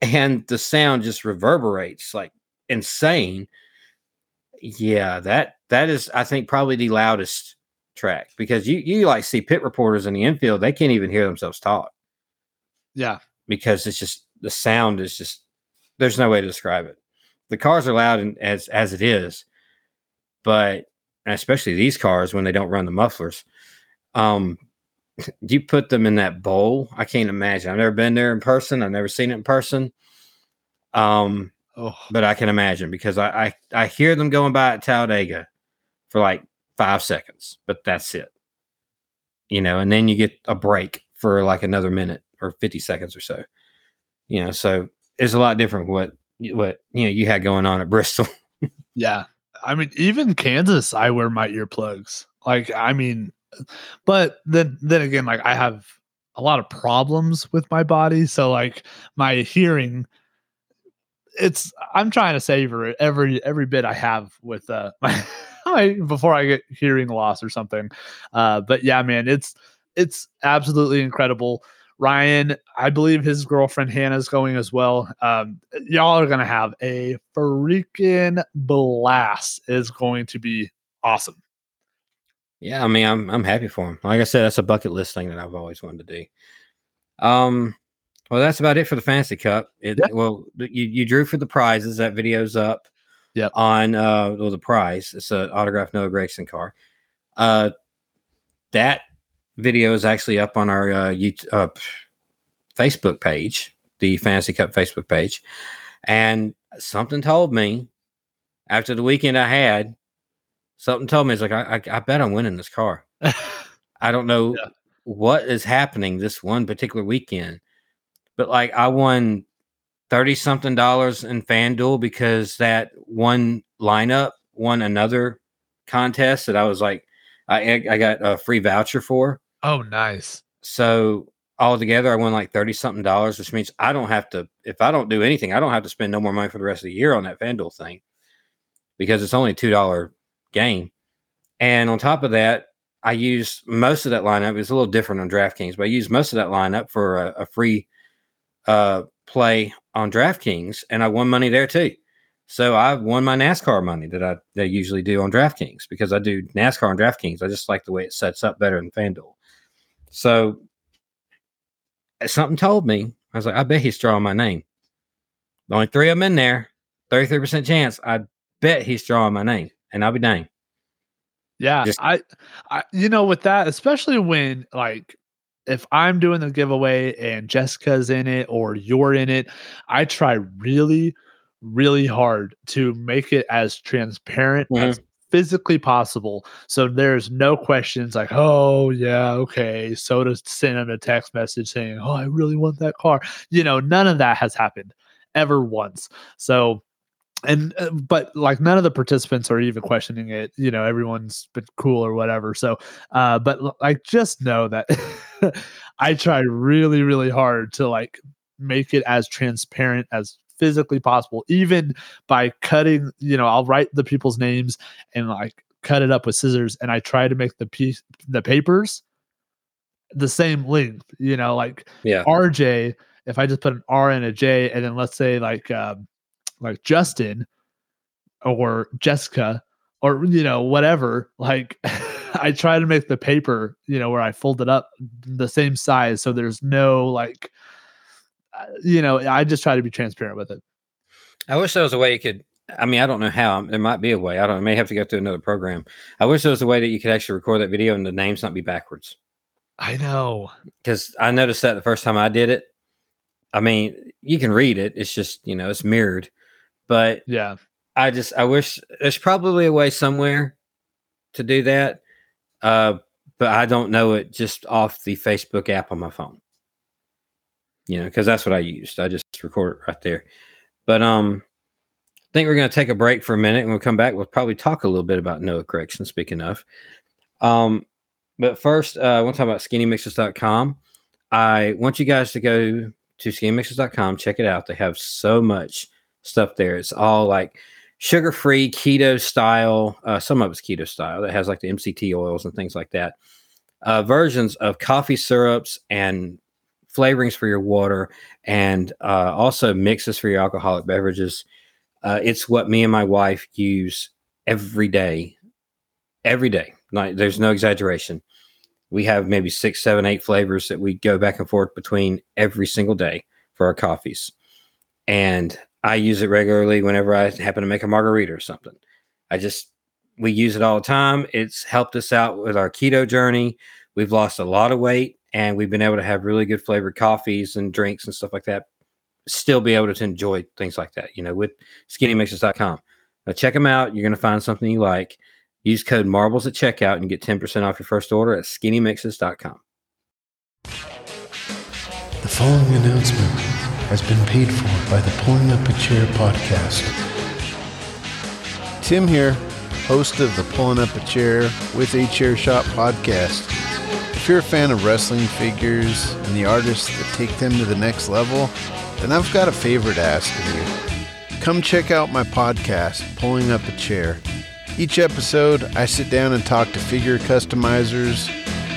S2: And the sound just reverberates like insane. Yeah, that that is, I think, probably the loudest track because you you like see pit reporters in the infield, they can't even hear themselves talk
S3: Yeah.
S2: because it's just the sound is just there's no way to describe it. The cars are loud and as as it is, but especially these cars when they don't run the mufflers. Um, you put them in that bowl. I can't imagine. I've never been there in person. I've never seen it in person. Um,
S3: Oh,
S2: but I can imagine because I, I I hear them going by at Talladega for like five seconds, but that's it. You know, and then you get a break for like another minute or fifty seconds or so. You know, so it's a lot different what what you know you had going on at Bristol.
S3: yeah. I mean, even Kansas, I wear my earplugs. Like, I mean, but then then again, like I have a lot of problems with my body. So like my hearing, it's I'm trying to savor every every bit I have with uh my, my before I get hearing loss or something. Uh but yeah, man, it's it's absolutely incredible. Ryan, I believe his girlfriend Hannah's going as well. Um, y'all are gonna have a freaking blast. It's going to be awesome.
S2: Yeah, I mean, I'm I'm happy for him. Like I said, that's a bucket list thing that I've always wanted to do. Um, well, that's about it for the Fantasy Cup. It,
S3: Yeah.
S2: Well, you you drew for the prizes. That video's up.
S3: Yep.
S2: On uh, well, the prize. It's an autographed Noah Gragson car. Uh, that video is actually up on our uh, YouTube, uh, Facebook page, the Fantasy Cup Facebook page, and something told me after the weekend I had, something told me it's like I, I, I bet I'm winning this car. I don't know
S3: Yeah.
S2: what is happening this one particular weekend, but like I won 30 something dollars in FanDuel because that one lineup won another contest that I was like, I, I got a free voucher for.
S3: Oh, nice.
S2: So altogether, I won like 30 something dollars, which means I don't have to, if I don't do anything, I don't have to spend no more money for the rest of the year on that FanDuel thing because it's only a $2 game. And on top of that, I used most of that lineup. It's a little different on DraftKings, but I used most of that lineup for a, a free uh, play on DraftKings, and I won money there too. So I won my NASCAR money that I that I usually do on DraftKings because I do NASCAR on DraftKings. I just like the way it sets up better than FanDuel. So something told me I was like, I bet he's drawing my name. Only three of them in there, thirty three percent chance. I bet he's drawing my name, and I'll be dang.
S3: Yeah,
S2: Just-
S3: I, I, you know, with that, especially when like if I'm doing the giveaway and Jessica's in it or you're in it, I try really, really hard to make it as transparent as mm-hmm. Physically possible. So there's no questions like, oh yeah, okay. So to send him a text message saying, oh, I really want that car. You know, none of that has happened ever once. So and uh, but like none of the participants are even questioning it you know everyone's been cool or whatever so uh but like just know that i try really really hard to like make it as transparent as physically possible even by cutting you know i'll write the people's names and like cut it up with scissors and i try to make the piece the papers the same length you know like
S2: Yeah.
S3: RJ, if I just put an R and a J, and then let's say like um, like Justin or Jessica or you know whatever, like I try to make the paper you know where I fold it up the same size, so there's no like you know I just try to be transparent with it.
S2: I wish there was a way you could. I mean, I don't know how. There might be a way. I don't. I may have to go through another program. I wish there was a way that you could actually record that video and the names not be backwards.
S3: I know.
S2: Because I noticed that the first time I did it. I mean, you can read it. It's just you know it's mirrored, but
S3: Yeah.
S2: I just I wish there's probably a way somewhere to do that. Uh, but I don't know it just off the Facebook app on my phone. You know, because that's what I used. I just record it right there. But um, I think we're going to take a break for a minute, and we'll come back. We'll probably talk a little bit about Noah Correction. Speaking of, um, but first, uh, I want to talk about SkinnyMixes.com. I want you guys to go to skinmixes.com. Check it out. They have so much stuff there. It's all like sugar free, keto style. Uh, some of it's keto style that has like the MCT oils and things like that. Uh, versions of coffee syrups and flavorings for your water, and uh, also mixes for your alcoholic beverages. Uh, it's what me and my wife use every day. Every day. There's no exaggeration. We have maybe six, seven, eight flavors that we go back and forth between every single day for our coffees. And I use it regularly whenever I happen to make a margarita or something. I just, we use it all the time. It's helped us out with our keto journey. We've lost a lot of weight and we've been able to have really good flavored coffees and drinks and stuff like that. Still be able to enjoy things like that, you know, with skinnymixes.com. Now check them out. You're going to find something you like. Use code marbles at checkout and get 10% off your first order at skinnymixes.com.
S4: The following announcement has been paid for by the Pulling Up a Chair podcast. Tim here, host of the Pulling Up a Chair with a Chair Shot podcast. If you're a fan of wrestling figures and the artists that take them to the next level, then I've got a favor to ask of you. Come check out my podcast, Pulling Up a Chair. Each episode, I sit down and talk to figure customizers,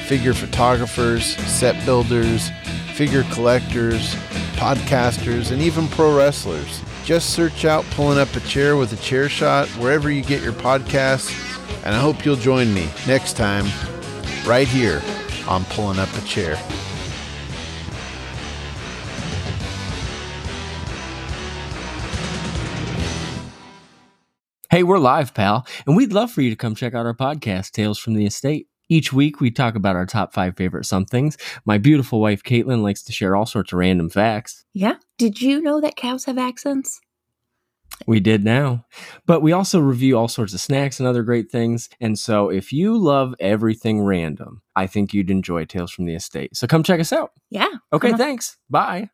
S4: figure photographers, set builders, figure collectors, podcasters, and even pro wrestlers. Just search out Pulling Up a Chair with a Chair Shot wherever you get your podcasts, and I hope you'll join me next time, right here on Pulling Up a Chair.
S5: Hey, we're live, pal, and we'd love for you to come check out our podcast, Tales from the Estate. Each week, we talk about our top five favorite somethings. My beautiful wife, Caitlin, likes to share all sorts of random facts.
S6: Yeah. Did you know that cows have accents?
S5: We did now. But we also review all sorts of snacks and other great things. And so, if you love everything random, I think you'd enjoy Tales from the Estate. So, come check us out.
S6: Yeah.
S5: Okay, thanks. Bye.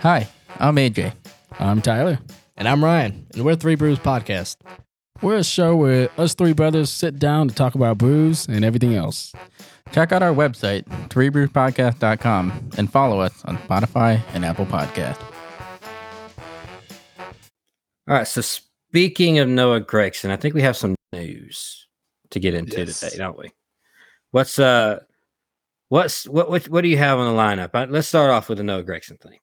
S7: Hi, I'm AJ.
S8: I'm Tyler,
S7: And I'm Ryan, and we're Three Brews Podcast.
S8: We're a show where us three brothers sit down to talk about brews and everything else.
S7: Check out our website, threebrewpodcast.com, and follow us on Spotify and Apple Podcast.
S2: All right. So speaking of Noah Gragson, I think we have some news to get into
S3: Yes.
S2: today, don't we? What's uh what's what what what do you have on the lineup? Uh, Let's start off with the Noah Gragson thing.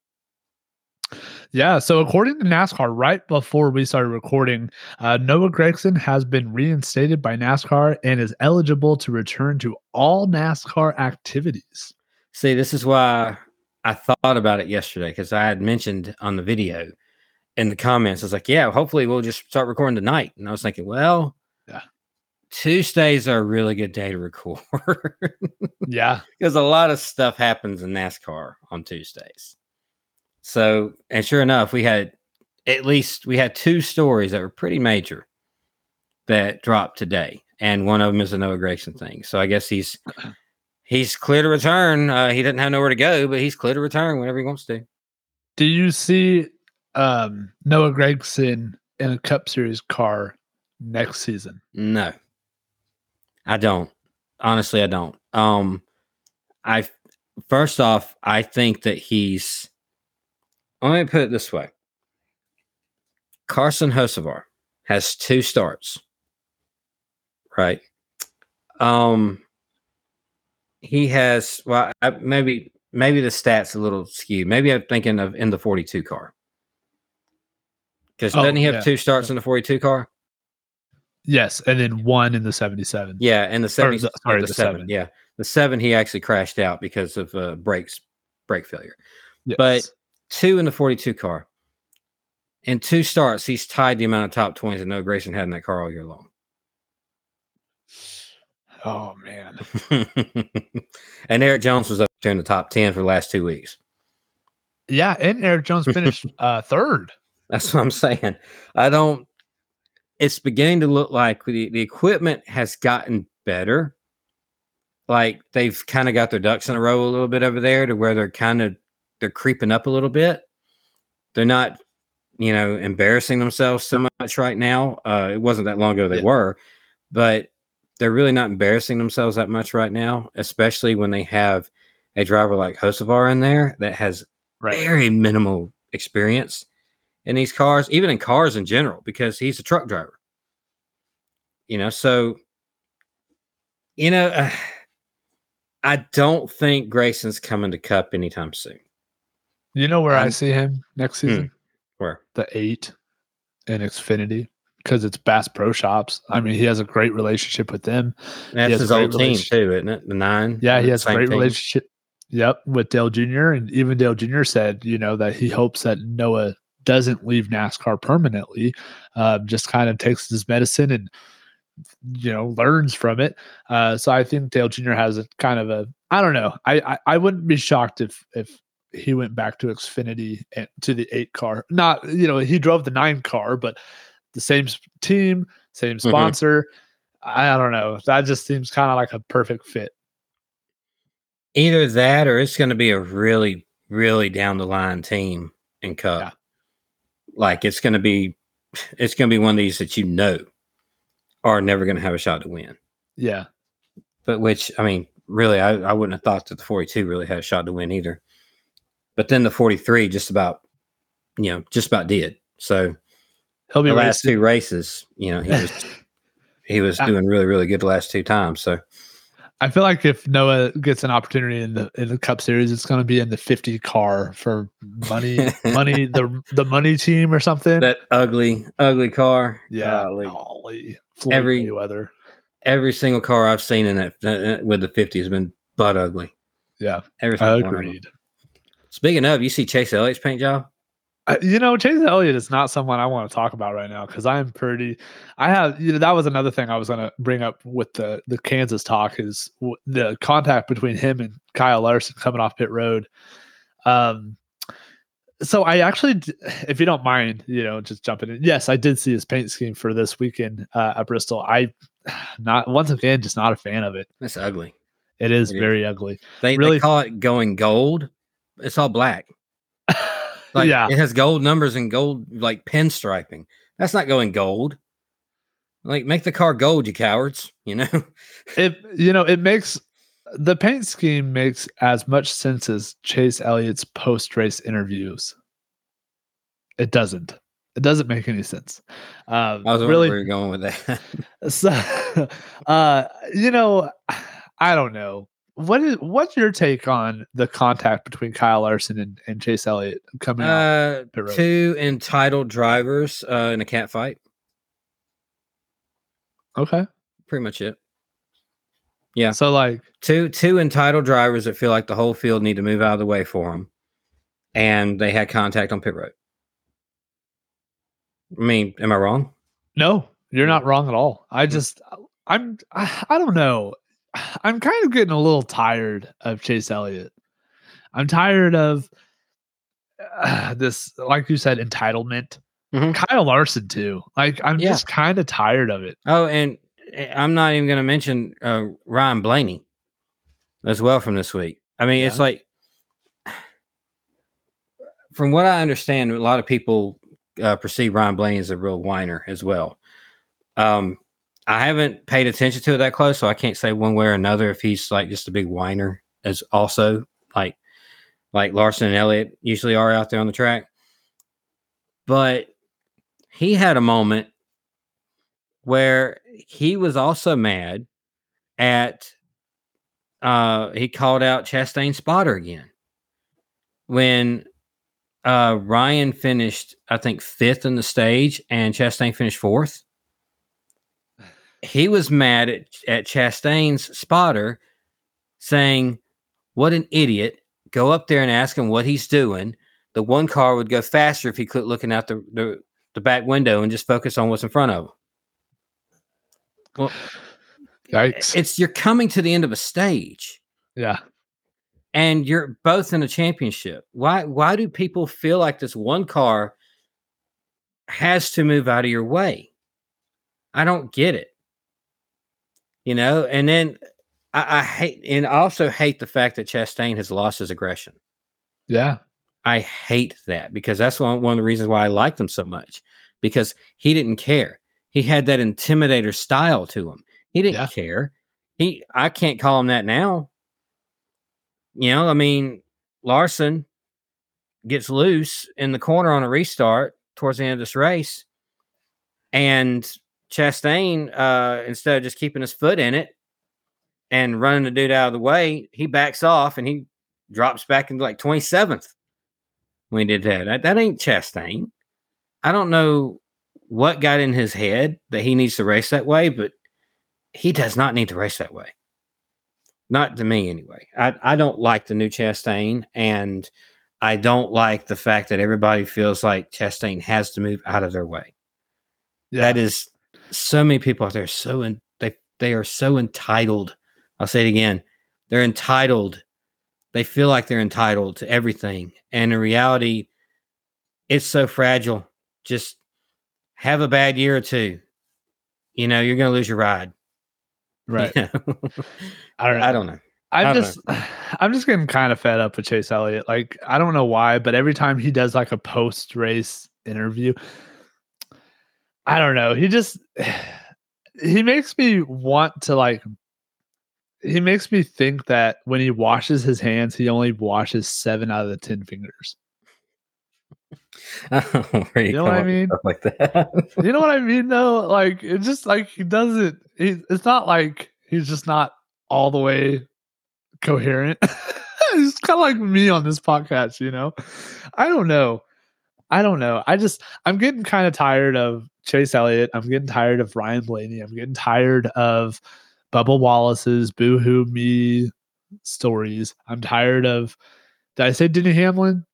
S3: Yeah. So according to NASCAR, right before we started recording, uh, Noah Gragson has been reinstated by NASCAR and is eligible to return to all NASCAR activities.
S2: See, this is why I thought about it yesterday because I had mentioned on the video in the comments, I was like, yeah, hopefully we'll just start recording tonight. And I was thinking, well,
S3: Yeah.
S2: Tuesdays are a really good day to record
S3: Yeah.
S2: because a lot of stuff happens in NASCAR on Tuesdays. So, and sure enough, we had at least we had two stories that were pretty major that dropped today, and one of them is a Noah Gragson thing. So I guess he's he's clear to return. Uh, he doesn't have nowhere to go, but he's clear to return whenever he wants to.
S3: Do you see um, Noah Gragson in a Cup Series car next season?
S2: No, I don't. Honestly, I don't. Um, I first off, I think that he's. Let me put it this way: Carson Hocevar has two starts, right? Um, he has. Well, I, maybe maybe the stats a little skewed. Maybe I'm thinking of in the 42 car. Because
S3: Oh,
S2: doesn't he have
S3: yeah.
S2: two starts in the 42 car?
S3: Yes, and then one in the 77.
S2: Yeah, and the seven,
S3: the- sorry,
S2: the,
S3: the
S2: seven.
S3: seven.
S2: Yeah, the seven he actually crashed out because of uh, brakes, brake failure.
S3: Yes.
S2: But two in the forty-two car. In two starts, he's tied the amount of top twenties that Noah Gragson had in that car all year long.
S3: oh man,
S2: and Erik Jones was up there in the top ten for the last two weeks.
S3: yeah, and Erik Jones finished uh, third.
S2: That's what I'm saying. I don't. It's beginning to look like the, the equipment has gotten better. Like they've kind of got their ducks in a row a little bit over there to where they're kind of they're creeping up a little bit. They're not you know, embarrassing themselves so much right now. Uh, it wasn't that long ago they
S3: Yeah.
S2: were, but they're really not embarrassing themselves that much right now, especially when they have a driver like Hocevar in there that has very minimal experience in these cars, even in cars in general, because he's a truck driver. You know, so you know, uh, I don't think Gragson's coming to Cup anytime soon.
S3: You know where I
S2: I'm-
S3: see him next
S2: Hmm.
S3: season?
S2: Where
S3: The eight in Xfinity because it's Bass Pro Shops. I mean, he has a great relationship with them.
S2: that's his old team too, isn't it? The nine.
S3: Yeah, he has a great
S2: team.
S3: relationship. Yep, with Dale Jr. And even Dale Jr. said, you know, that he hopes that Noah doesn't leave NASCAR permanently. Uh, just kind of takes his medicine and you know learns from it. Uh, so I think Dale Jr. has a kind of a I don't know. I I, I wouldn't be shocked if if he went back to Xfinity and to the eight car. Not you know he drove the nine car, but the same team, same
S2: Mhm.
S3: sponsor. I, I don't know. That just seems kind of like a perfect fit.
S2: Either that or it's going to be a really, really down the line team in Cup.
S3: Yeah.
S2: Like it's going to be, it's going to be one of these that you know are never going to have a shot to win.
S3: Yeah.
S2: But which, I mean, really, I, I wouldn't have thought that the 42 really had a shot to win either. But then the 43 just about, you know, just about did. So
S3: He'll be
S2: the last two races, you know, he was he was doing really, really good the last two times. So
S3: I feel like if Noah gets an opportunity in the in the Cup Series, it's going to be in the 50 car for money, money the the money team or something.
S2: that ugly, ugly car.
S3: yeah,
S2: golly. Every-
S3: Mayweather.
S2: every single car I've seen in that uh, with the 50 has been butt ugly.
S3: Yeah,
S2: Every single one of them.
S3: agreed.
S2: Speaking of, you see Chase Elliott's paint job?
S3: I- you know, Chase Elliott is not someone I want to talk about right now because I'm pretty. I have, you know, that was another thing I was going to bring up with the the Kansas talk is w- the contact between him and Kyle Larson coming off pit road. Um, so I actually, if you don't mind, you know, just jumping in. Yes, I did see his paint scheme for this weekend uh, at Bristol. I not once again just not a fan of it.
S2: That's ugly.
S3: It is
S2: It is.
S3: very ugly.
S2: They,
S3: Really-
S2: they call it going gold. It's all black. Like
S3: yeah,
S2: it has gold numbers and gold like pinstriping. That's not going gold. Like make the car gold, you cowards. You know.
S3: it you know it makes the paint scheme makes as much sense as Chase Elliott's post race interviews. It doesn't. It doesn't make any sense. Um,
S2: I was
S3: really.
S2: where you're going with that.
S3: So, uh, you know, I don't know. What is what's your take on the contact between Kyle Larson and, and Chase Elliott coming out?
S2: uh,
S3: road.
S2: two entitled drivers uh, in a cat fight.
S3: Okay,
S2: Pretty much it. yeah.
S3: So like,
S2: two two entitled drivers that feel like the whole field need to move out of the way for them, and they had contact on pit road. I mean, am I wrong?
S3: No, you're not wrong at all. I just, I'm, I, I don't know. I'm kind of getting a little tired of Chase Elliott. I'm tired of uh, this, like you said, entitlement.
S2: Mhm.
S3: Kyle Larson too. Like I'm
S2: Yeah.
S3: just kind of tired of it.
S2: Oh, and eh, I'm not even going to mention uh, Ryan Blaney as well from this week. I mean, it's like, from what I understand, a lot of people uh, perceive Ryan Blaney as a real whiner as well. Um, I haven't paid attention to it that close, so I can't say one way or another if he's like just a big whiner, as also like like Larson and Elliott usually are out there on the track. But he had a moment where he was also mad at uh he called out Chastain spotter again when uh Ryan finished I think fifth in the stage and Chastain finished fourth. He was mad at, at Chastain's spotter saying, What an idiot. Go up there and ask him what he's doing. The one car would go faster if he quit looking out the, the, the back window and just focus on what's in front of him. Well,
S3: Yikes.
S2: it's you're coming to the end of a stage
S3: yeah.
S2: and you're both in a championship. Why why do people feel like this one car has to move out of your way? I don't get it. You know, and then I, I hate and I also hate the fact that Chastain has lost his aggression.
S3: Yeah.
S2: I hate that because that's one, one of the reasons why I liked him so much because he didn't care. He had that intimidator style to him. He didn't
S3: Yeah.
S2: care. He I can't call him that now. You know, I mean, Larson gets loose in the corner on a restart towards the end of this race, and Chastain, uh, instead of just keeping his foot in it and running the dude out of the way, he backs off and he drops back into like 27th when he did that. That, that ain't Chastain. I don't know what got in his head that he needs to race that way, but he does not need to race that way. Not to me, anyway. I, I don't like the new Chastain, and I don't like the fact that everybody feels like Chastain has to move out of their way. That is so many people out there are so in, they they are so entitled. I'll say it again. They're entitled. They feel like they're entitled to everything. And in reality, it's so fragile. Just have a bad year or two. You know, you're gonna lose your ride.
S3: right.
S2: You know?
S3: I don't know.
S2: I don't know.
S3: I'm just I'm just getting kind of fed up with Chase Elliott. Like I don't know why, but every time he does like a post race interview, I don't know. He just he makes me want to like he makes me think that when he washes his hands, he only washes seven out of the ten fingers.
S2: Oh, where you,
S3: You know what I mean?
S2: like that.
S3: You know what I mean though? Like it's just like he doesn't he, it's not like he's just not all the way coherent. he's kind of like me on this podcast, you know. I don't know. I don't know. I just I'm getting kind of tired of Chase Elliott. I'm getting tired of Ryan Blaney. I'm getting tired of Bubba Wallace's boohoo me stories. I'm tired of did I say Denny Hamlin?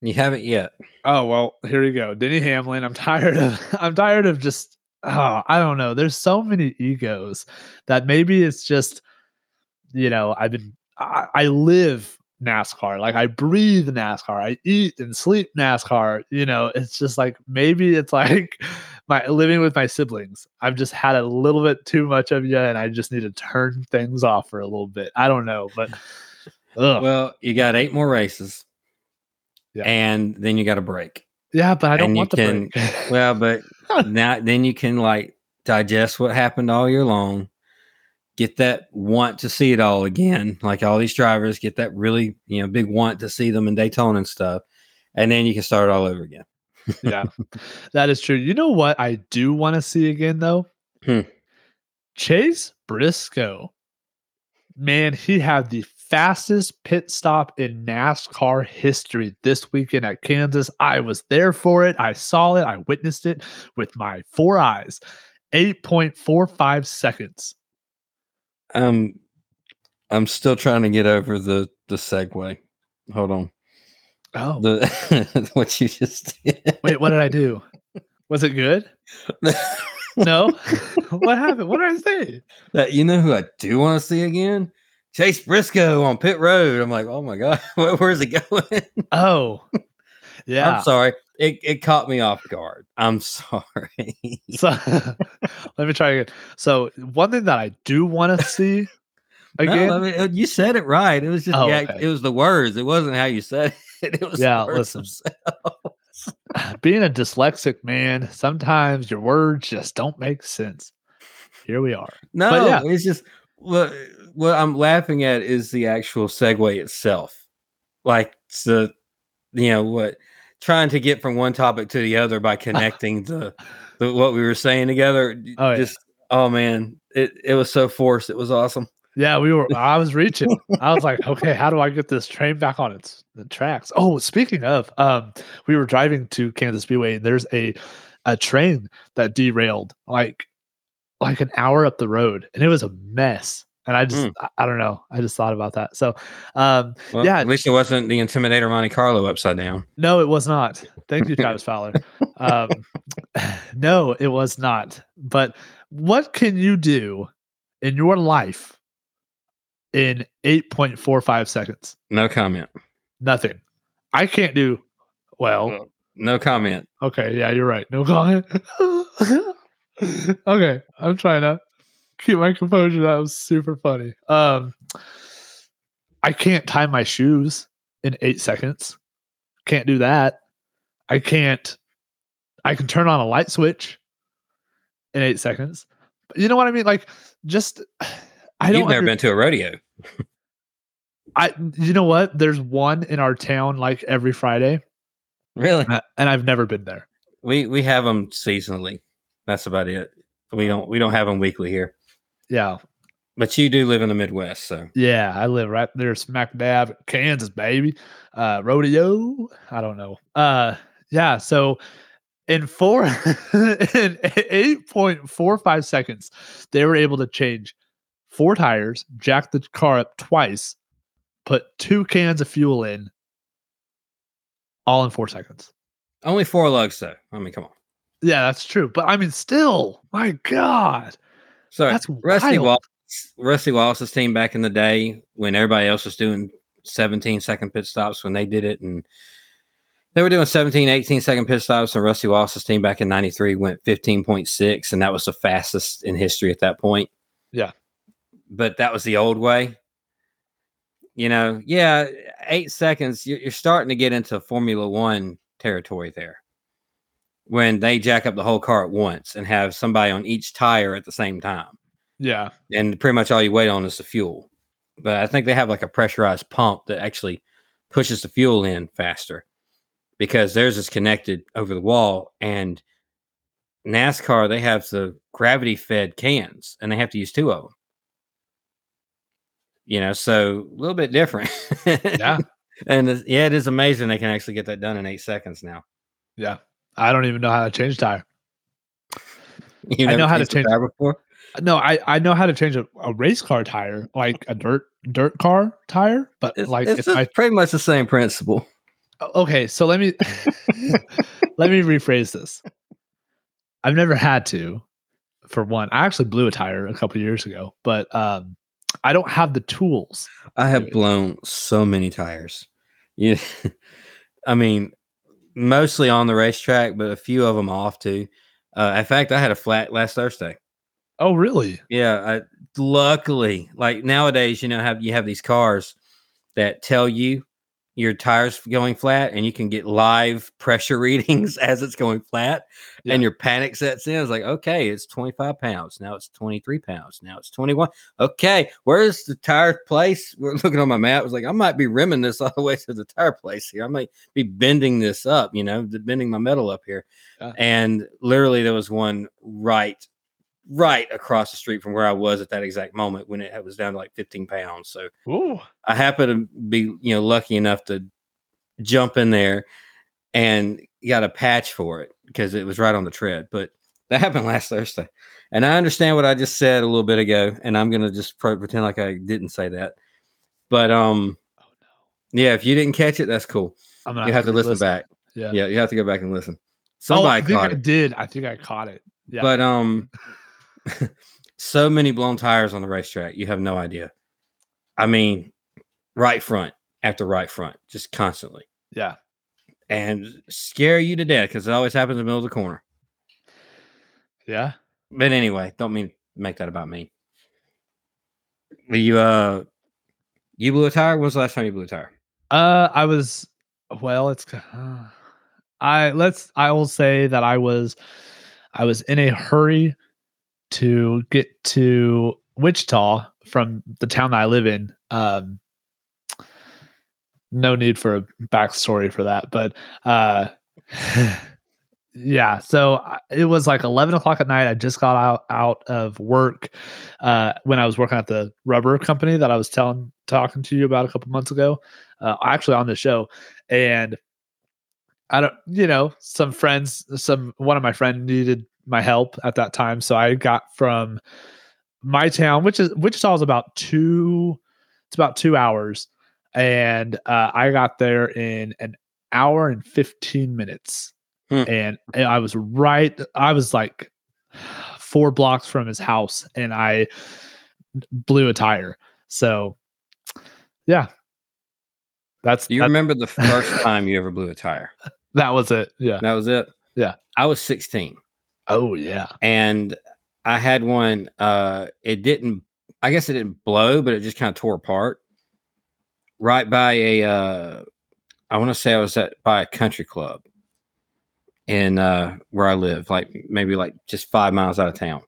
S2: you haven't yet.
S3: Oh well, here we go. Denny Hamlin. I'm tired of I'm tired of just oh, I don't know. There's so many egos that maybe it's just, you know, I've been I, I live NASCAR. Like I breathe NASCAR. I eat and sleep NASCAR. You know, it's just like maybe it's like my living with my siblings. I've just had a little bit too much of you and I just need to turn things off for a little bit. I don't know, but ugh.
S2: Well, you got eight more races.
S3: Yeah.
S2: And then you got a break.
S3: yeah, but I don't
S2: and you
S3: want the
S2: can-
S3: break.
S2: Well, but now then you can like digest what happened all year long, get that want to see it all again, like all these drivers get that really you know big want to see them in Daytona and stuff, and then you can start all over again.
S3: yeah, that is true. You know what I do want to see again though?
S2: Hmm.
S3: Chase Briscoe. Man, he had the fastest pit stop in NASCAR history this weekend at Kansas. I was there for it. I saw it. I witnessed it with my four eyes. 8.45 seconds.
S2: Um, I'm still trying to get over the the segue. Hold on,
S3: Oh,
S2: the what you just did.
S3: wait, what did I do? Was it good? No. what happened? What did I say?
S2: That you know who I do want to see again? Chase Briscoe on pit road. I'm like, oh my god, where's he going?
S3: Oh, yeah.
S2: I'm sorry. It, it caught me off guard. I'm sorry.
S3: So let me try again. So one thing that I do want to see again.
S2: No, I mean, you said it right. It was just
S3: Oh,
S2: the
S3: okay.
S2: it was the words. It wasn't how you said it. It was
S3: Yeah, listen. being a dyslexic man, sometimes your words just don't make sense. Here we are.
S2: No,
S3: yeah.
S2: it's just what what I'm laughing at is the actual segue itself. Like the you know what trying to get from one topic to the other by connecting the, the what we were saying together.
S3: Oh, yeah.
S2: just oh man, it it was so forced. It was awesome.
S3: Yeah, we were. I was reaching. I was like, okay, how do I get this train back on its the tracks? Oh, speaking of, um, we were driving to Kansas Speedway, and there's a a train that derailed like like an hour up the road, and it was a mess. And I just,
S2: Mm.
S3: I, I don't know. I just thought about that. So, um,
S2: Well,
S3: Yeah,
S2: at least it wasn't the Intimidator Monte Carlo upside down.
S3: No, it was not. Thank you, Travis Fowler. Um, no, it was not. But what can you do in your life in 8.45 seconds?
S2: No comment.
S3: Nothing. I can't do well.
S2: Well, No comment.
S3: Okay, yeah, you're right. No comment. okay, I'm trying to keep my composure. That was super funny. Um, I can't tie my shoes in eight seconds. Can't do that. I can't. I can turn on a light switch in eight seconds. But you know what I mean? Like, just I don't.
S2: You've never
S3: under-
S2: been to a rodeo.
S3: I. You know what? There's one in our town like every Friday,
S2: Really?
S3: and I've never been there.
S2: We we have them seasonally. That's about it. We don't we don't have them weekly here.
S3: Yeah,
S2: But you do live in the Midwest, so
S3: yeah. I live right there, smack dab, Kansas, baby. Uh, rodeo. I don't know. Uh, yeah. So in four in eight point four five seconds, they were able to change four tires, jack the car up twice, put two cans of fuel in, all in four seconds.
S2: only four lugs though. I mean, come on.
S3: Yeah, that's true. But I mean, still, my God,
S2: So
S3: that's
S2: Rusty
S3: wild.
S2: Wallace, Rusty Wallace's team back in the day when everybody else was doing 17 second pit stops when they did it and they were doing 17 18 second pit stops and Rusty Wallace's team back in 93 went 15.6 and that was the fastest in history at that point.
S3: Yeah.
S2: But that was the old way. You know, yeah, 8 seconds you're, you're starting to get into Formula 1 territory there. When they jack up the whole car at once and have somebody on each tire at the same time
S3: Yeah,
S2: and pretty much all you wait on is the fuel. But I think they have like a pressurized pump that actually pushes the fuel in faster because theirs is connected over the wall. And NASCAR, they have the gravity fed cans and they have to use two of them. You know, so a little bit different.
S3: yeah,
S2: and yeah, it is amazing they can actually get that done in eight seconds now.
S3: yeah. I don't even know how to change tire.
S2: You
S3: I know how to change-
S2: tire before.
S3: No, I I know how to change a, a race car tire, like a dirt dirt car tire, but
S2: It's,
S3: like
S2: it's
S3: I
S2: pretty much the same principle.
S3: okay, so let me let me rephrase this. I've never had to. For one, I actually blew a tire a couple years ago, but um, I don't have the tools.
S2: I have blown so many tires. Yeah, I mean, mostly on the racetrack, but a few of them off too. Uh, in fact, I had a flat last Thursday.
S3: Oh, really?
S2: Yeah, I, luckily, like nowadays, you know, have you have these cars that tell you your tires going flat, and you can get live pressure readings as it's going flat,
S3: Yeah.
S2: and your panic sets in. It's like, okay, it's twenty five pounds now, it's twenty three pounds now, it's twenty one. Okay, where's the tire place? We're looking on my map. Was like, I might be rimming this all the way to the tire place here. I might be bending this up, you know, bending my metal up here.
S3: Yeah.
S2: And literally, there was one right right across the street from where I was at that exact moment when it was down to like 15 pounds. So
S3: Ooh.
S2: I happened to be, you know, lucky enough to jump in there and got a patch for it because it was right on the tread. But that happened last Thursday. And I understand what I just said a little bit ago, and I'm gonna just pretend like I didn't say that. But um,
S3: Oh no.
S2: yeah, if you didn't catch it, that's cool.
S3: I'm gonna
S2: You have to listen
S3: re-listen.
S2: back.
S3: Yeah.
S2: Yeah, you have to go back and listen.
S3: Oh, I
S2: Somebody
S3: think
S2: caught
S3: I
S2: it.
S3: did. I think I caught it. Yeah.
S2: But um, so many blown tires on the racetrack, you have no idea. I mean, right front after right front, just constantly,
S3: yeah.
S2: and scare you to death because it always happens in the middle of the corner.
S3: Yeah.
S2: But anyway, don't mean make that about me. You uh, you blew a tire. When was the last time you blew a tire?
S3: Uh, I was, well, it's, uh, I let's, I will say that I was, I was in a hurry to get to Wichita from the town I live in. Um, no need for a backstory for that, but uh, yeah. So it was like eleven o'clock at night. I just got out out of work uh, when I was working at the rubber company that I was telling talking to you about a couple months ago. Uh, actually on the show, and I don't, you know, some friends, some one of my friends needed my help at that time, so I got from my town, which is Wichita is about two, it's about two hours, and uh, I got there in an hour and fifteen minutes,
S2: Hmm.
S3: and, and I was right, I was like four blocks from his house, and I blew a tire. So, yeah, that's
S2: you
S3: that-
S2: remember the first time you ever blew a tire?
S3: that was it. Yeah.
S2: That was it.
S3: Yeah.
S2: I was 16.
S3: Oh yeah.
S2: and I had one. Uh, it didn't. I guess it didn't blow, but it just kind of tore apart. Right by a uh, I want to say I was at by a country club in uh, where I live, like maybe like just five miles out of town.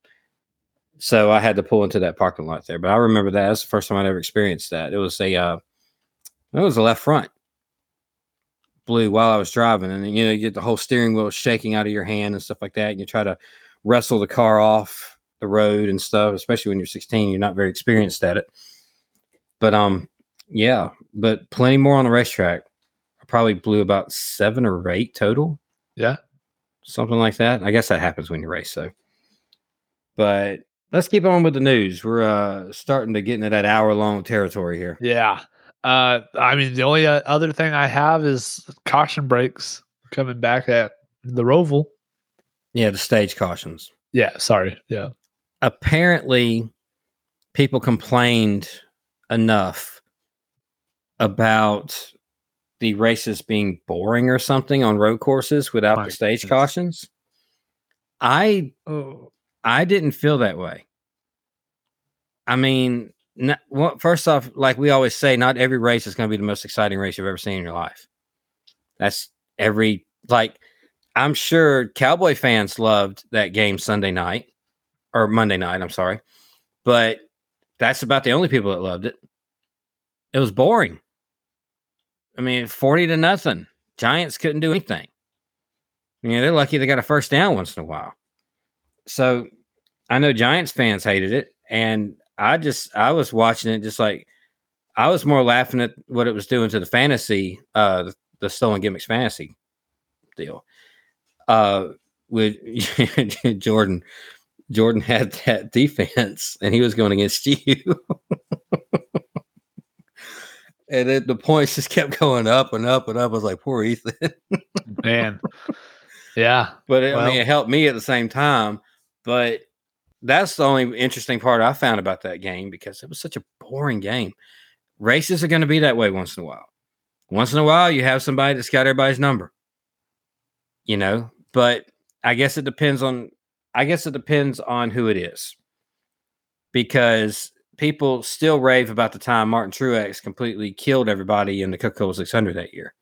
S2: So I had to pull into that parking lot there. But I remember that that's the first time I'd ever experienced that. It was a uh, it was a left front blew while I was driving, and you know you get the whole steering wheel shaking out of your hand and stuff like that, and you try to wrestle the car off the road and stuff. Especially when you're 16, you're not very experienced at it. But um, yeah, but plenty more on the racetrack. I probably blew about seven or eight total
S3: Yeah.
S2: something like that. I guess that happens when you race, so. But let's keep on with the news. We're uh starting to get into that hour long territory here.
S3: Yeah. Uh, I mean, the only uh, other thing I have is caution breaks coming back at the Roval.
S2: Yeah, the stage cautions.
S3: Yeah. Sorry. Yeah.
S2: Apparently, people complained enough about the races being boring or something on road courses without
S3: My
S2: the stage
S3: goodness.
S2: cautions. I
S3: Oh.
S2: I didn't feel that way. I mean, n- well, first off, like we always say, not every race is going to be the most exciting race you've ever seen in your life. That's every like. I'm sure Cowboy fans loved that game Sunday night or Monday night. I'm sorry, but that's about the only people that loved it. It was boring. I mean, forty to nothing. Giants couldn't do anything. You know, they're lucky they got a first down once in a while. So I know Giants fans hated it, and I just I was watching it just like I was more laughing at what it was doing to the fantasy, uh, the, the stolen gimmicks fantasy deal. Uh, with Jordan, Jordan had that defense, and he was going against you. And then the points just kept going up and up and up. I was like, poor Ethan.
S3: Man. yeah.
S2: but it, I mean, it helped me at the same time. But that's the only interesting part I found about that game because it was such a boring game. Races are going to be that way once in a while. Once in a while, you have somebody that's got everybody's number, you know. But I guess it depends on. I guess it depends on who it is, because people still rave about the time Martin Truex completely killed everybody in the Coca-Cola 600 that year.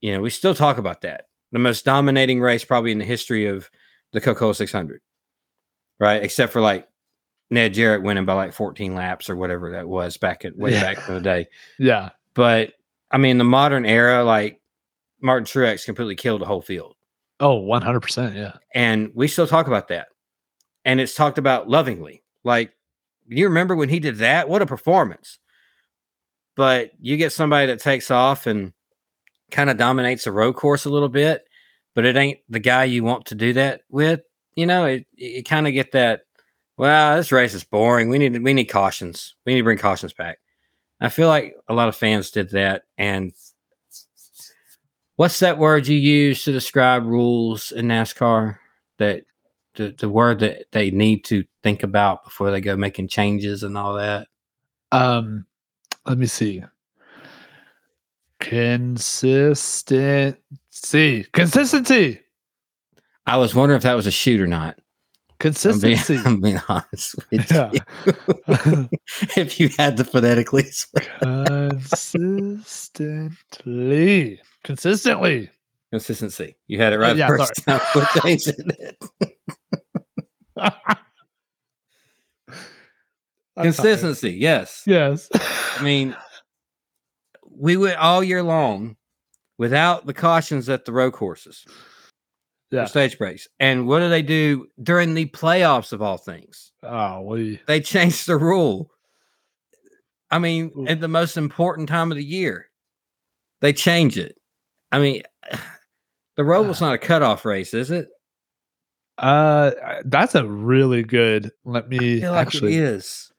S2: You know, we still talk about that. The most dominating race probably in the history of the Coca-Cola 600, right? Except for like Ned Jarrett winning by like 14 laps or whatever that was back at way
S3: Yeah.
S2: back in the day.
S3: Yeah.
S2: But I mean, the modern era, like Martin Truex completely killed the whole field.
S3: Oh, 100%. Yeah.
S2: And we still talk about that. And it's talked about lovingly. Like, you remember when he did that? What a performance. But you get somebody that takes off and kind of dominates the road course a little bit, but it ain't the guy you want to do that with. You know, it you kind of get that, well, this race is boring. We need we need cautions. We need to bring cautions back. I feel like a lot of fans did that. And what's that word you use to describe rules in NASCAR? That the, the word that they need to think about before they go making changes and all that.
S3: Um, let me see. Consistency. Consistency.
S2: I was wondering if that was a shoot or not. I'm being,
S3: Consistency.
S2: I'm being honest with
S3: Yeah.
S2: you. if you had to phonetically
S3: Consistently. Consistently.
S2: consistency, you had it right
S3: yeah,
S2: first time. We're changing it. Consistency, yes.
S3: Yes.
S2: I mean, we went all year long without the cautions at the road courses,
S3: Yeah.
S2: stage breaks. And what do they do during the playoffs of all things?
S3: Oh, we.
S2: They changed the rule. I mean,
S3: Ooh.
S2: at the most important time of the year, they change it. I mean, the road was not a cutoff race, is it?
S3: Uh, that's a really good. Let
S2: I
S3: me
S2: feel like
S3: actually
S2: it is.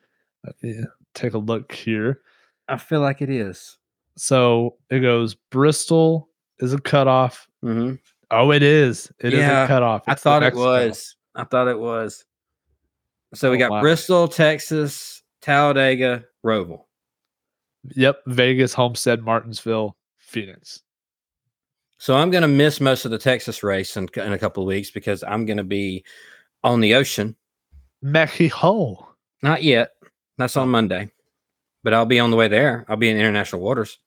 S3: let me take a look here.
S2: I feel like it is.
S3: So it goes Bristol is a cutoff.
S2: hmm
S3: Oh, it is. It is
S2: Yeah,
S3: a cutoff.
S2: I
S3: It's the
S2: thought it was. I thought it was. So we
S3: Oh,
S2: got
S3: wow.
S2: Bristol, Texas, Talladega, Roval.
S3: Yep. Vegas, Homestead, Martinsville, Phoenix.
S2: So I'm going to miss most of the Texas race in, in a couple of weeks because I'm going to be on the ocean.
S3: Mexico.
S2: Not yet. That's on Monday, but I'll be on the way there. I'll be in international waters.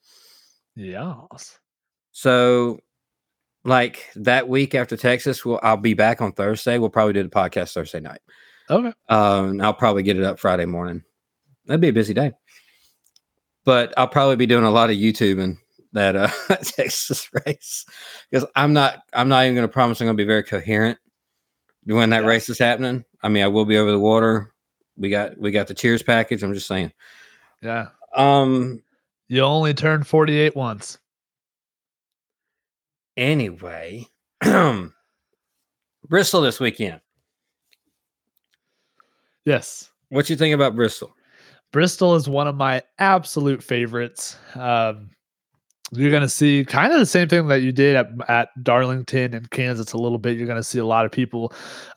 S3: Yes.
S2: So, like that week after Texas, we'll, I'll be back on Thursday. We'll probably do the podcast Thursday night.
S3: Okay.
S2: Um, I'll probably get it up Friday morning. That'd be a busy day. But I'll probably be doing a lot of YouTubing that uh Texas race because I'm not I'm not even going to promise I'm going to be very coherent when that
S3: Yeah.
S2: race is happening. I mean, I will be over the water. We got we got the cheers package. I'm just saying.
S3: Yeah.
S2: Um.
S3: You only turn 48 once.
S2: Anyway, Bristol this weekend.
S3: Yes.
S2: What you think about Bristol?
S3: Bristol is one of my absolute favorites. Um, you're going to see kind of the same thing that you did at, at Darlington and Kansas a little bit. You're going to see a lot of people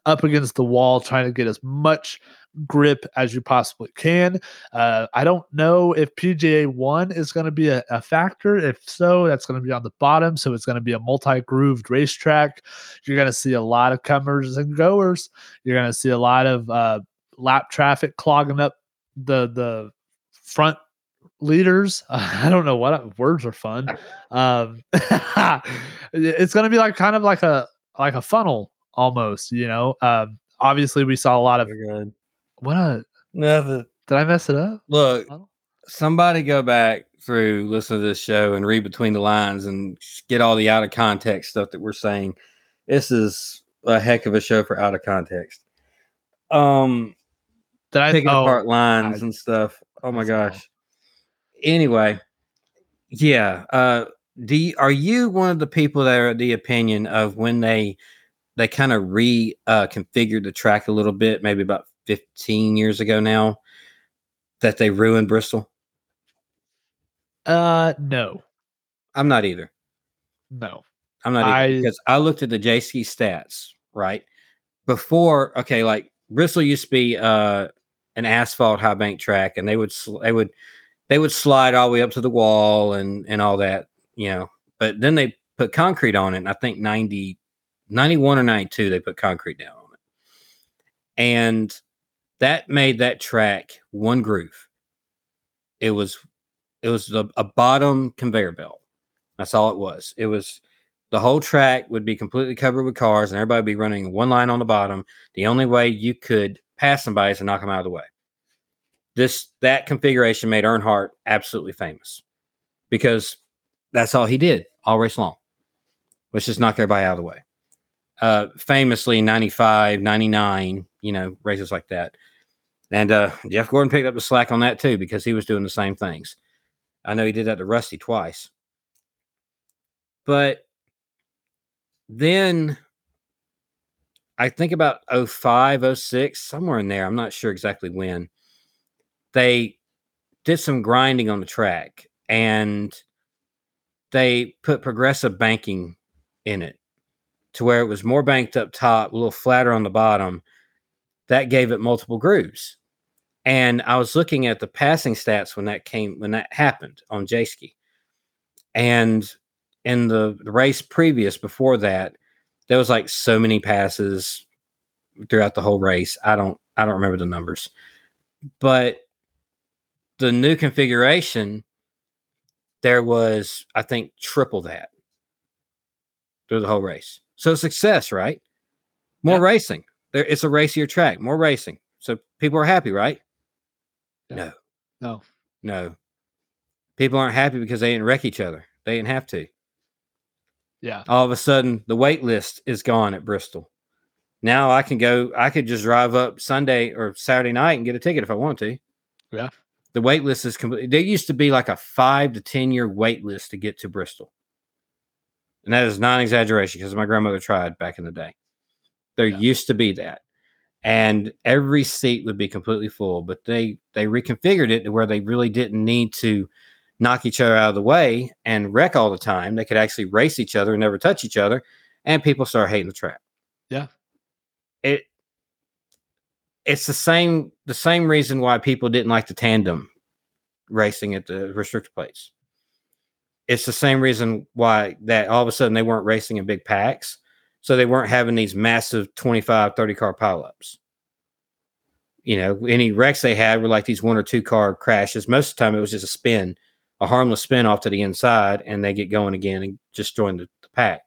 S3: up against the wall trying to get as much grip as you possibly can. Uh, I don't know if PJ1 is going to be a, a factor. If so, that's going to be on the bottom. So it's going to be a multi grooved racetrack. You're going to see a lot of comers and goers. You're going to see a lot of uh, lap traffic clogging up the the front leaders. I don't know what words are fun. Um, it's going to be like kind of like a like a funnel almost. You know, um, obviously we saw a lot of. What a
S2: Nothing.
S3: did I mess it up?
S2: Look, somebody go back through, listen to this show, and read between the lines and get all the out of context stuff that we're saying. This is a heck of a show for out of context. Um,
S3: Did I?
S2: picking
S3: oh,
S2: apart lines
S3: I-
S2: and stuff. Oh my gosh. Anyway, yeah. Uh, do you, are you one of the people that are the opinion of when they they kind of re uh, configured the track a little bit, maybe about fifteen years ago now, that they ruined Bristol?
S3: Uh, no,
S2: I'm not either.
S3: no.
S2: I'm not either
S3: I-
S2: because I looked at the Jayski stats right before. Okay, like Bristol used to be uh, an asphalt high bank track, and they would sl- they would they would slide all the way up to the wall and and all that, you know. But then they put concrete on it. And I think 90, 91 or ninety two they put concrete down on it, and that made that track one groove. It was it was a, a bottom conveyor belt. That's all it was. It was the whole track would be completely covered with cars and everybody would be running one line on the bottom. The only way you could pass somebody is to knock them out of the way. This that configuration made Earnhardt absolutely famous because that's all he did all race long. Was just knock everybody out of the way. Uh famously 95, 99, you know, races like that. And uh Jeff Gordon picked up the slack on that too because he was doing the same things. I know he did that to Rusty twice. But then I think about 05, 06, somewhere in there. I'm not sure exactly when. They did some grinding on the track and they put progressive banking in it to where it was more banked up top, a little flatter on the bottom. That gave it multiple grooves. And I was looking at the passing stats when that came when that happened on Jayski. And in the, the race previous before that, there was like so many passes throughout the whole race. I don't I don't remember the numbers. But the new configuration, there was, I think, triple that through the whole race. So success, right? More
S3: Yeah.
S2: racing. There it's a racier track, more racing. So people are happy, right? No.
S3: No.
S2: No. People aren't happy because they didn't wreck each other. They didn't have to
S3: Yeah.
S2: all of a sudden the wait list is gone at Bristol. Now I can go, I could just drive up Sunday or Saturday night and get a ticket if I want to.
S3: Yeah.
S2: The wait list is complete. There used to be like a five to 10 year wait list to get to Bristol. And that is not an exaggeration because my grandmother tried back in the day. There
S3: Yeah.
S2: used to be that. And every seat would be completely full, but they they reconfigured it to where they really didn't need to knock each other out of the way and wreck all the time. They could actually race each other and never touch each other, and people start hating the track.
S3: Yeah.
S2: It it's the same the same reason why people didn't like the tandem racing at the restricted plates. It's the same reason why that all of a sudden they weren't racing in big packs. So they weren't having these massive 25, 30 car pileups. You know, any wrecks they had were like these one or two car crashes. Most of the time it was just a spin a harmless spin off to the inside, and they get going again and just join the, the pack.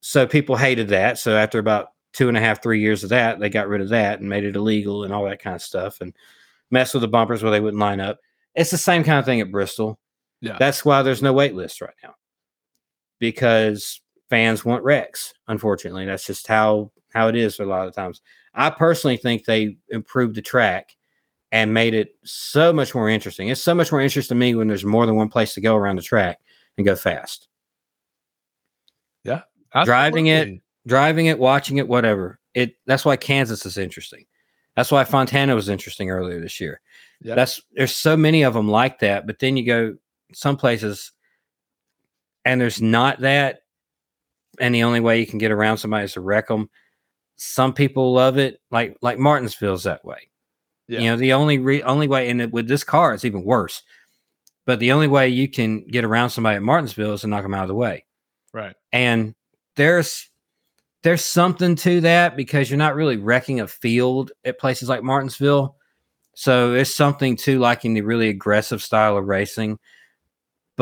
S2: So people hated that. So after about two and a half, three years of that, they got rid of that and made it illegal and all that kind of stuff and messed with the bumpers where they wouldn't line up. It's the same kind of thing at Bristol.
S3: Yeah.
S2: That's why there's no wait list right now. Because fans want wrecks, unfortunately. That's just how how it is a lot of times. I personally think they improved the track and made it so much more interesting. It's so much more interesting to me when there's more than one place to go around the track and go fast. Yeah. Driving it, driving it, watching it, whatever. It that's why Kansas is interesting. That's why Fontana was interesting earlier this year.
S3: Yep.
S2: That's there's so many of them like that, but then you go some places and there's not that, and the only way you can get around somebody is to wreck them. Some people love it, like like Martinsville's that way.
S3: Yeah.
S2: You know, the only re- only way, and it- with this car, it's even worse. But the only way you can get around somebody at Martinsville is to knock them out of the way
S3: right.
S2: and there's there's something to that because you're not really wrecking a field at places like Martinsville. So there's something to liking the really aggressive style of racing.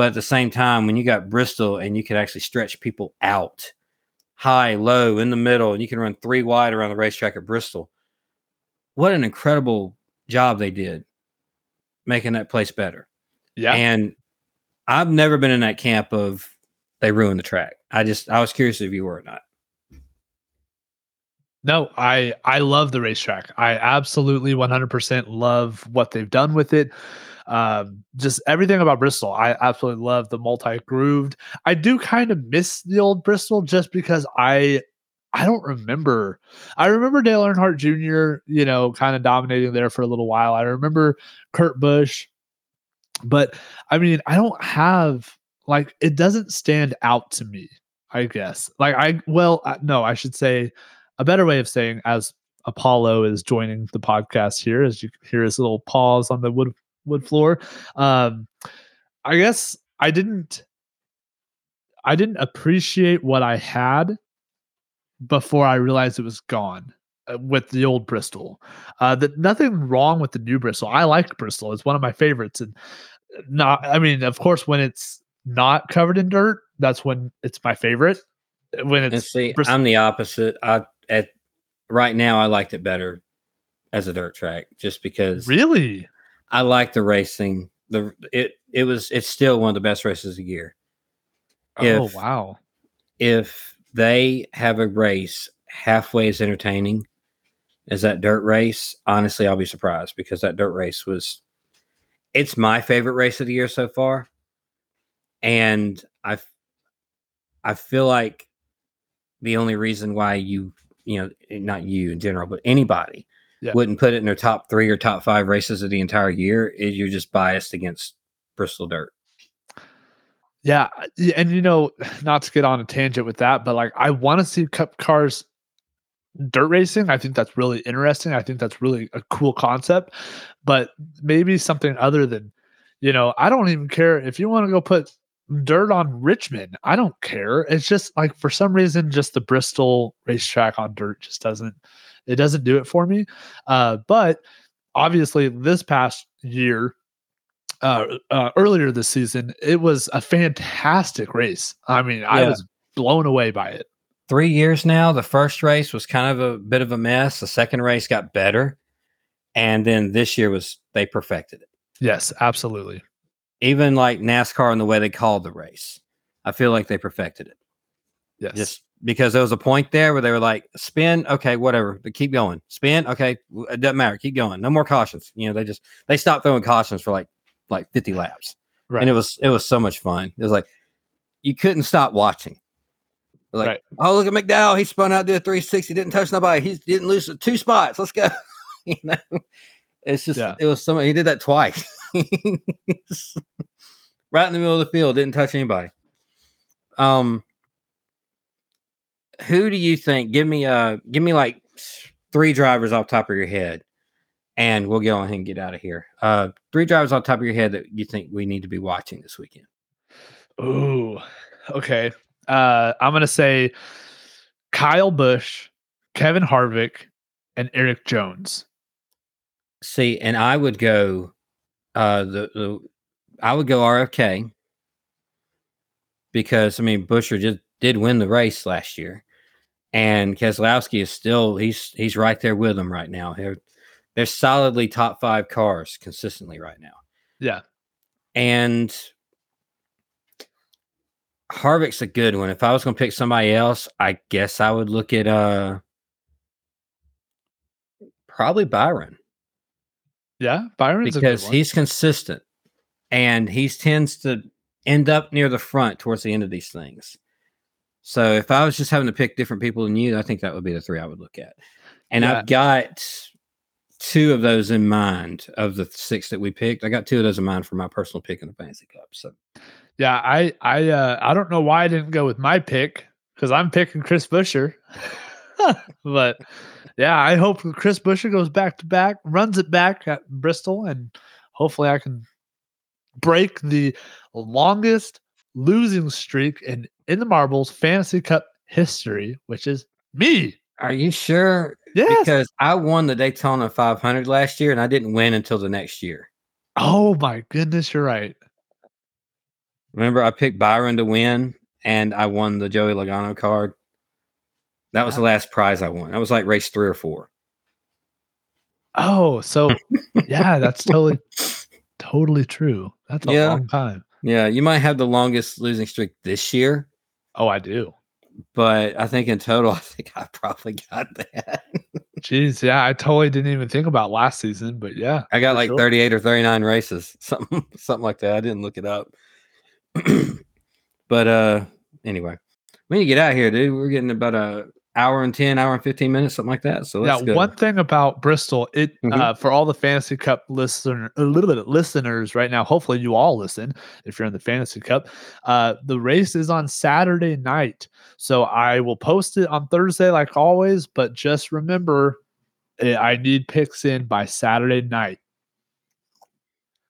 S2: But at the same time, when you got Bristol and you can actually stretch people out high, low, in the middle, and you can run three wide around the racetrack at Bristol, what an incredible job they did making that place better.
S3: Yeah.
S2: And I've never been in that camp of they ruined the track. I just I was curious if you were or not.
S3: No, I I love the racetrack. I absolutely 100% love what they've done with it. Um, just everything about Bristol. I absolutely love the multi-grooved. I do kind of miss the old Bristol just because I I don't remember. I remember Dale Earnhardt Jr., you know, kind of dominating there for a little while. I remember Kurt Busch, but I mean, I don't have like it doesn't stand out to me. I guess like I well no, I should say a better way of saying as Apollo is joining the podcast here, as you hear his little paws on the wood wood floor. Um, I guess I didn't I didn't appreciate what I had before I realized it was gone uh, with the old Bristol. Uh, that nothing wrong with the new Bristol. I like Bristol. It's one of my favorites, and not. I mean, of course, when it's not covered in dirt, that's when it's my favorite. When
S2: And
S3: it's
S2: see,
S3: Bristol-
S2: I'm the opposite. I at right now I liked it better as a dirt track just because
S3: really
S2: I like the racing. The it it was it's still one of the best races of the year.
S3: oh
S2: If-
S3: wow
S2: If they have a race halfway as entertaining as that dirt race, honestly, I'll be surprised because that dirt race was it's my favorite race of the year so far. And I I feel like the only reason why you, you know, not you in general, but anybody
S3: Yeah.
S2: wouldn't put it in their top three or top five races of the entire year is you're just biased against Bristol Dirt.
S3: Yeah, and you know, not to get on a tangent with that, but like I want to see cup cars dirt racing. I think that's really interesting. I think that's really a cool concept, but maybe something other than, you know, I don't even care if you want to go put dirt on Richmond. I don't care. It's just like for some reason, just the Bristol racetrack on dirt just doesn't it doesn't do it for me. Uh, but obviously, this past year, uh, uh, earlier this season, it was a fantastic race. I mean, I was blown away by it.
S2: Three years now. The first race was kind of a bit of a mess. The second race got better. And then this year was they perfected it.
S3: Yes, absolutely.
S2: Even like NASCAR and the way they called the race. I feel like they perfected it.
S3: Yes.
S2: just because there was a point there where they were like spin okay whatever but keep going. Spin okay it doesn't matter keep going no more cautions. You know they just they stopped throwing cautions for like like 50 laps.
S3: Right.
S2: and it was it was so much fun. It was like you couldn't stop watching. Like
S3: Right.
S2: oh look at mcdowell he spun out did a 360 didn't touch nobody he didn't lose two spots let's go. You know? It's just
S3: Yeah.
S2: it was so he did that twice. Right in the middle of the field didn't touch anybody. Um who do you think give me uh give me like three drivers off top of your head and we'll go ahead and get out of here uh three drivers off top of your head that you think we need to be watching this weekend
S3: Ooh, okay. Uh, I'm gonna say Kyle Busch, Kevin Harvick, and Erik Jones.
S2: see and i would go uh the, the I would go RFK because I mean Buescher just did win the race last year, and Keselowski is still he's he's right there with them right now. They're they're solidly top five cars consistently right now,
S3: Yeah.
S2: and Harvick's a good one. If I was going to pick somebody else, I guess I would look at uh probably Byron
S3: Yeah. Byron's a good
S2: because
S3: one.
S2: he's consistent and he tends to end up near the front towards the end of these things. So if I was just having to pick different people than you, I think that would be the three I would look at. And
S3: Yeah.
S2: I've got two of those in mind of the six that we picked. I got two of those in mind for my personal pick in the fantasy cup. So
S3: Yeah, I I uh I don't know why I didn't go with my pick because I'm picking Chris Buescher. but yeah, I hope Chris Buescher goes back to back, runs it back at Bristol, and hopefully I can break the longest losing streak in in the marbles fantasy cup history, which is me.
S2: are you sure?
S3: Yes.
S2: Because I won the Daytona 500 last year and I didn't win until the next year.
S3: oh my goodness, you're right.
S2: Remember, I picked Byron to win, and I won the Joey Logano card. That was the last prize I won. That was like race three or four.
S3: Oh, so yeah, that's totally totally true. That's a
S2: Yeah.
S3: long time.
S2: Yeah, you might have the longest losing streak this year,
S3: Oh, I do.
S2: but I think in total, I think I probably got that.
S3: Jeez, yeah, I totally didn't even think about last season, but yeah,
S2: I got like
S3: sure.
S2: 38 or 39 races, something something like that. I didn't look it up. but uh anyway, when you get out here, dude. We're getting about a hour and 10, hour and 15 minutes, something like that. So
S3: yeah. One thing about Bristol, it
S2: Mhm.
S3: uh, for all the Fantasy Cup listener, a little bit of listeners right now. Hopefully, you all listen if you're in the Fantasy Cup. Uh, the race is on Saturday night, so I will post it on Thursday, like always. But just remember, eh, I need picks in by Saturday night.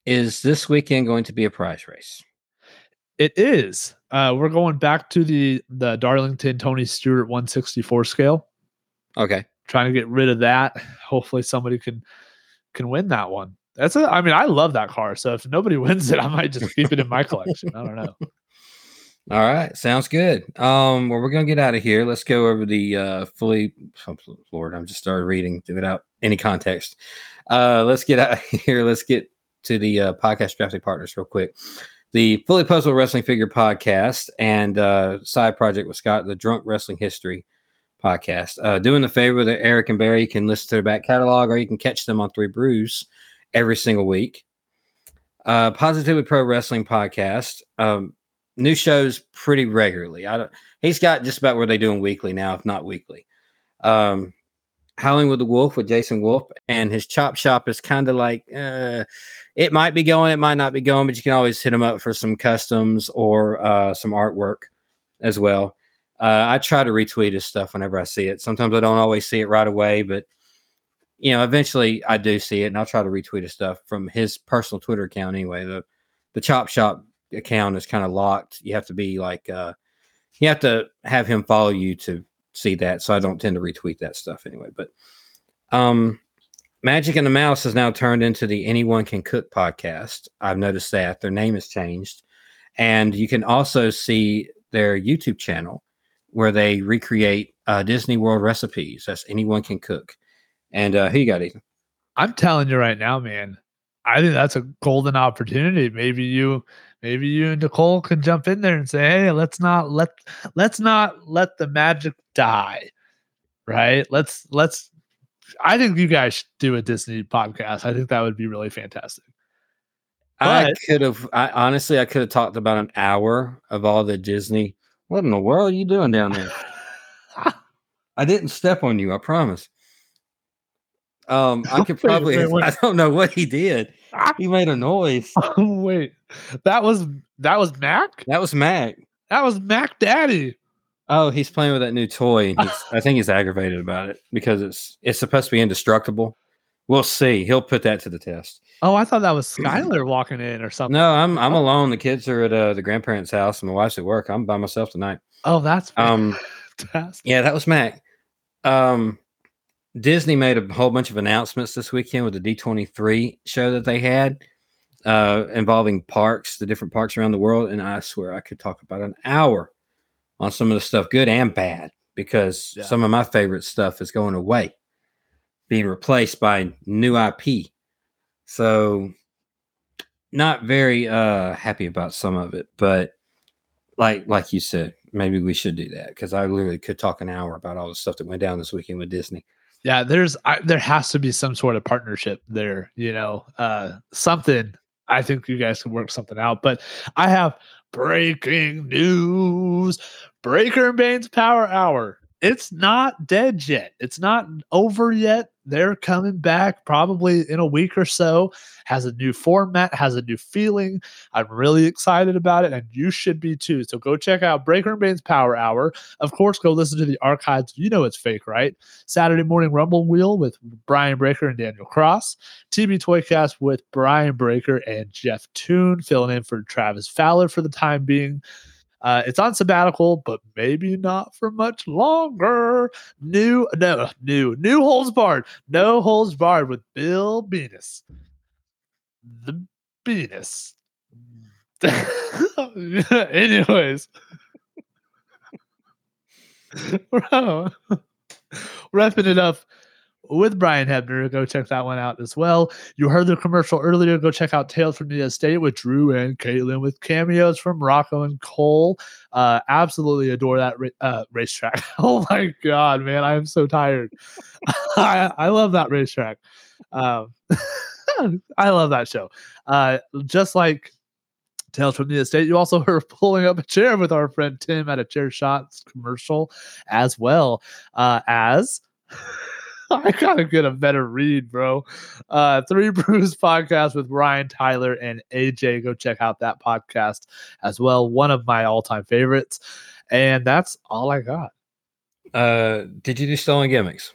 S2: Is this weekend going to be a prize race?
S3: It is. Uh, we're going back to the the Darlington Tony Stewart 164 scale.
S2: Okay.
S3: trying to get rid of that. Hopefully somebody can can win that one. That's a I mean, I love that car. So if nobody wins it, I might just keep it in my collection. I don't know.
S2: All right, sounds good. Um, well, we're gonna get out of here. Let's go over the uh fully. oh, Lord, I'm just started reading without any context. Uh, let's get out of here. Let's get to the uh, podcast drafting partners real quick. The Fully Poseable Wrestling Figure Podcast and uh, side project with Scott, the Drunk Wrestling History Podcast. Uh, doing the favor that Eric and Barry can listen to their back catalog, or you can catch them on Three Brews every single week. Uh, Positively Pro Wrestling Podcast. Um, new shows pretty regularly. I don't. He's got just about where they do them weekly now, if not weekly. Um, Howling with the Wolf with Jason Wolf, and his chop shop is kind of like uh, it might be going, it might not be going, but you can always hit him up for some customs or uh, some artwork as well. Uh, I try to retweet his stuff whenever I see it. Sometimes I don't always see it right away, but you know, eventually I do see it, and I'll try to retweet his stuff from his personal Twitter account anyway. The the chop shop account is kind of locked. You have to be like uh you have to have him follow you to see that. So I don't tend to retweet that stuff anyway. But um Magic and the Mouse has now turned into the Anyone Can Cook podcast. I've noticed that their name has changed. And you can also see their YouTube channel where they recreate uh, Disney World recipes. That's Anyone Can Cook. And uh, who you got, Ethan?
S3: I'm telling you right now, man. I think that's a golden opportunity. Maybe you maybe you and Nicole can jump in there and say, "Hey, let's not let let's not let the magic die." Right? Let's let's I think you guys should do a Disney podcast. I think that would be really fantastic.
S2: I could have, I honestly, I could have talked about an hour of all the Disney. What in the world are you doing down there? I didn't step on you, I promise. Um, I could probably,
S3: wait, wait.
S2: I don't know what he did. He made a noise.
S3: Oh wait. That was that was Mac?
S2: That was Mac.
S3: That was Mac Daddy.
S2: Oh, he's playing with that new toy. I think he's aggravated about it because it's it's supposed to be indestructible. We'll see. He'll put that to the test.
S3: Oh, I thought that was Skylar walking in or something.
S2: No, I'm I'm alone. The kids are at uh, the grandparents' house, and my wife's at work. I'm by myself tonight.
S3: Oh, that's
S2: Um,
S3: fantastic.
S2: Yeah, that was Mac. Um, Disney made a whole bunch of announcements this weekend with the D23 show that they had. uh, involving parks, the different parks around the world. And I swear I could talk about an hour on some of the stuff, good and bad, because
S3: Yeah.
S2: some of my favorite stuff is going away, being replaced by new IP. So, not very uh happy about some of it, but like like you said, maybe we should do that because I literally could talk an hour about all the stuff that went down this weekend with Disney.
S3: Yeah, there's I, there has to be some sort of partnership there, you know, uh something. I think you guys can work something out. But I have breaking news. Breaker and Bane's Power Hour. It's not dead yet. It's not over yet. They're coming back probably in a week or so. Has a new format, has a new feeling. I'm really excited about it, and you should be too. So go check out Breaker and Bane's Power Hour. Of course, go listen to the archives. You know it's fake, right? Saturday Morning Rumble Wheel with Brian Breaker and Daniel Cross. TB Toycast with Brian Breaker and Jeff Toon filling in for Travis Fowler for the time being. Uh, it's on sabbatical, but maybe not for much longer. New, no, new, new holds barred, no holds barred with Bill Venus. The Venus. Anyways, Bro, wrapping it up with Brian Hebner. Go check that one out as well. You heard the commercial earlier. Go check out Tales from the Estate with Drew and Caitlin with cameos from Rocco and Cole. Uh, absolutely adore that ra- uh, racetrack. oh my god, man, I am so tired. I, I love that racetrack. Um, I love that show. Uh, just like Tales from the Estate. You also heard pulling up a chair with our friend Tim at a chair shots commercial as well uh, as. I gotta get a better read, bro. Uh, Three Brews podcast with Ryan Tyler and AJ. Go check out that podcast as well. One of my all-time favorites, and that's all I got.
S2: Uh, did you do Stolen Gimmicks?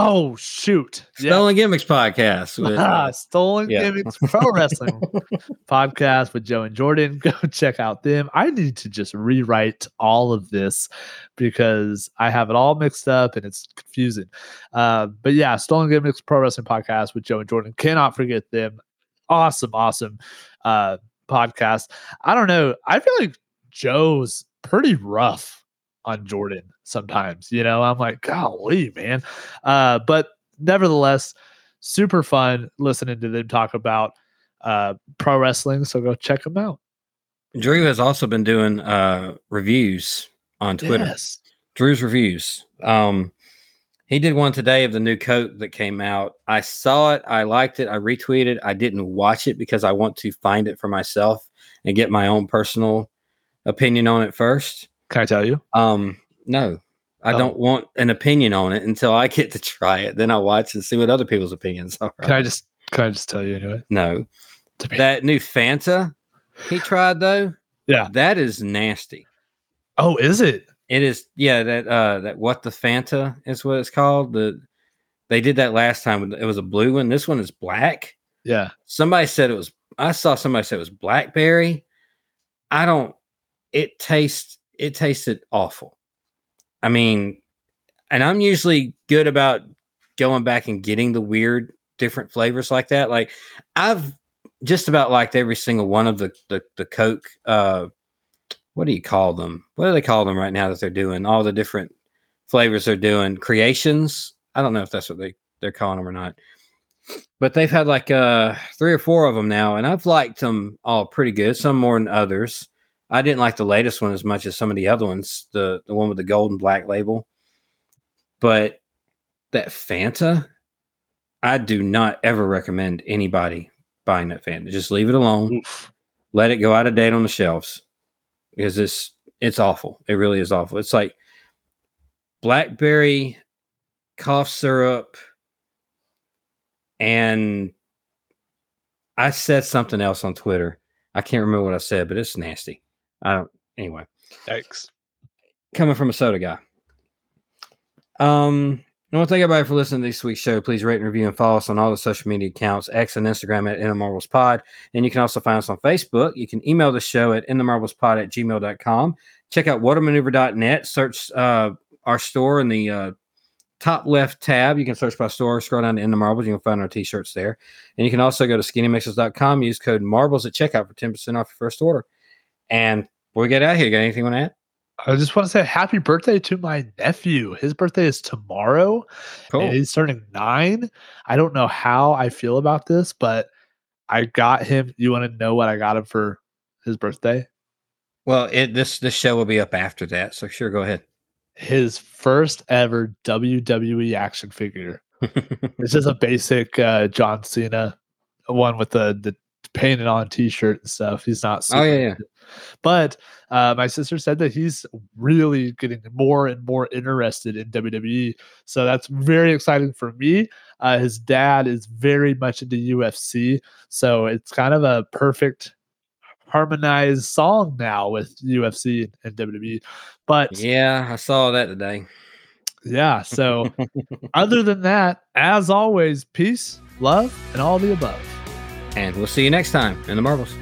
S3: Oh shoot! Yeah.
S2: Stolen Gimmicks podcast. With,
S3: Ah,
S2: uh,
S3: Stolen
S2: yeah.
S3: Gimmicks Pro Wrestling podcast with Joe and Jordan. Go check out them. I need to just rewrite all of this because I have it all mixed up and it's confusing. Uh, but yeah, Stolen Gimmicks Pro Wrestling podcast with Joe and Jordan. Cannot forget them. Awesome, awesome uh, podcast. I don't know. I feel like Joe's pretty rough on Jordan sometimes. You know, I'm like, golly, man. Uh, but nevertheless, super fun listening to them talk about uh, pro wrestling. So go check them out.
S2: Drew has also been doing uh, reviews on Twitter.
S3: Yes.
S2: Drew's reviews. Um, he did one today of the new coat that came out. I saw it. I liked it. I retweeted. I didn't watch it because I want to find it for myself and get my own personal opinion on it first.
S3: Can I tell you?
S2: Um, no, I
S3: Oh.
S2: don't want an opinion on it until I get to try it. Then I'll watch and see what other people's opinions are.
S3: Can I just can I just tell you anyway?
S2: No, that new Fanta he tried though.
S3: Yeah.
S2: that is nasty.
S3: Oh, is it?
S2: It is, yeah. That uh, that what the Fanta is what it's called. The they did that last time. It was a blue one. This one is black.
S3: Yeah.
S2: Somebody said it was. I saw somebody say it was blackberry. I don't. It tastes. It tasted awful. I mean, and I'm usually good about going back and getting the weird different flavors like that. Like I've just about liked every single one of the the, the Coke. Uh, what do you call them? What do they call them right now that they're doing? All the different flavors they're doing. Creations. I don't know if that's what they they're calling them or not. But they've had like uh three or four of them now, and I've liked them all pretty good. Some more than others. I didn't like the latest one as much as some of the other ones. The the one with the gold and black label. But that Fanta, I do not ever recommend anybody buying that Fanta. Just leave it alone. Let it go out of date on the shelves because it's it's awful. It really is awful. It's like blackberry cough syrup and I said something else on Twitter. I can't remember what I said, but it's nasty. I don't anyway
S3: Thanks.
S2: coming from a soda guy. Um, I want to thank everybody for listening to this week's show. Please rate and review and follow us on all the social media accounts, X and Instagram at In the Marbles Pod. And you can also find us on Facebook. You can email the show at In the Marbles Pod at gmail.com. Check out whatamaneuver.net. Search uh, our store in the uh, top left tab, you can search by store, scroll down to In the Marbles. You can find our t shirts there. And you can also go to skinnymixes.com, use code marbles at checkout for 10% off your first order. And before we get out of here, got anything you want to add?
S3: I just want to say happy birthday to my nephew. His birthday is tomorrow.
S2: Cool.
S3: He's turning nine. I don't know how I feel about this, but I got him. You want to know what I got him for his birthday?
S2: Well, it, this this show will be up after that, so sure, go ahead.
S3: His first ever WWE action figure. It's just a basic uh, John Cena one with the the painted on T-shirt and stuff. He's not.
S2: Oh, yeah, yeah.
S3: into- But uh, my sister said that he's really getting more and more interested in WWE. So that's very exciting for me. Uh, his dad is very much into UFC, so it's kind of a perfect harmonized song now with UFC and WWE. But
S2: yeah, I saw that today.
S3: yeah, so other than that, as always, peace, love, and all the above.
S2: And we'll see you next time in the Marbles.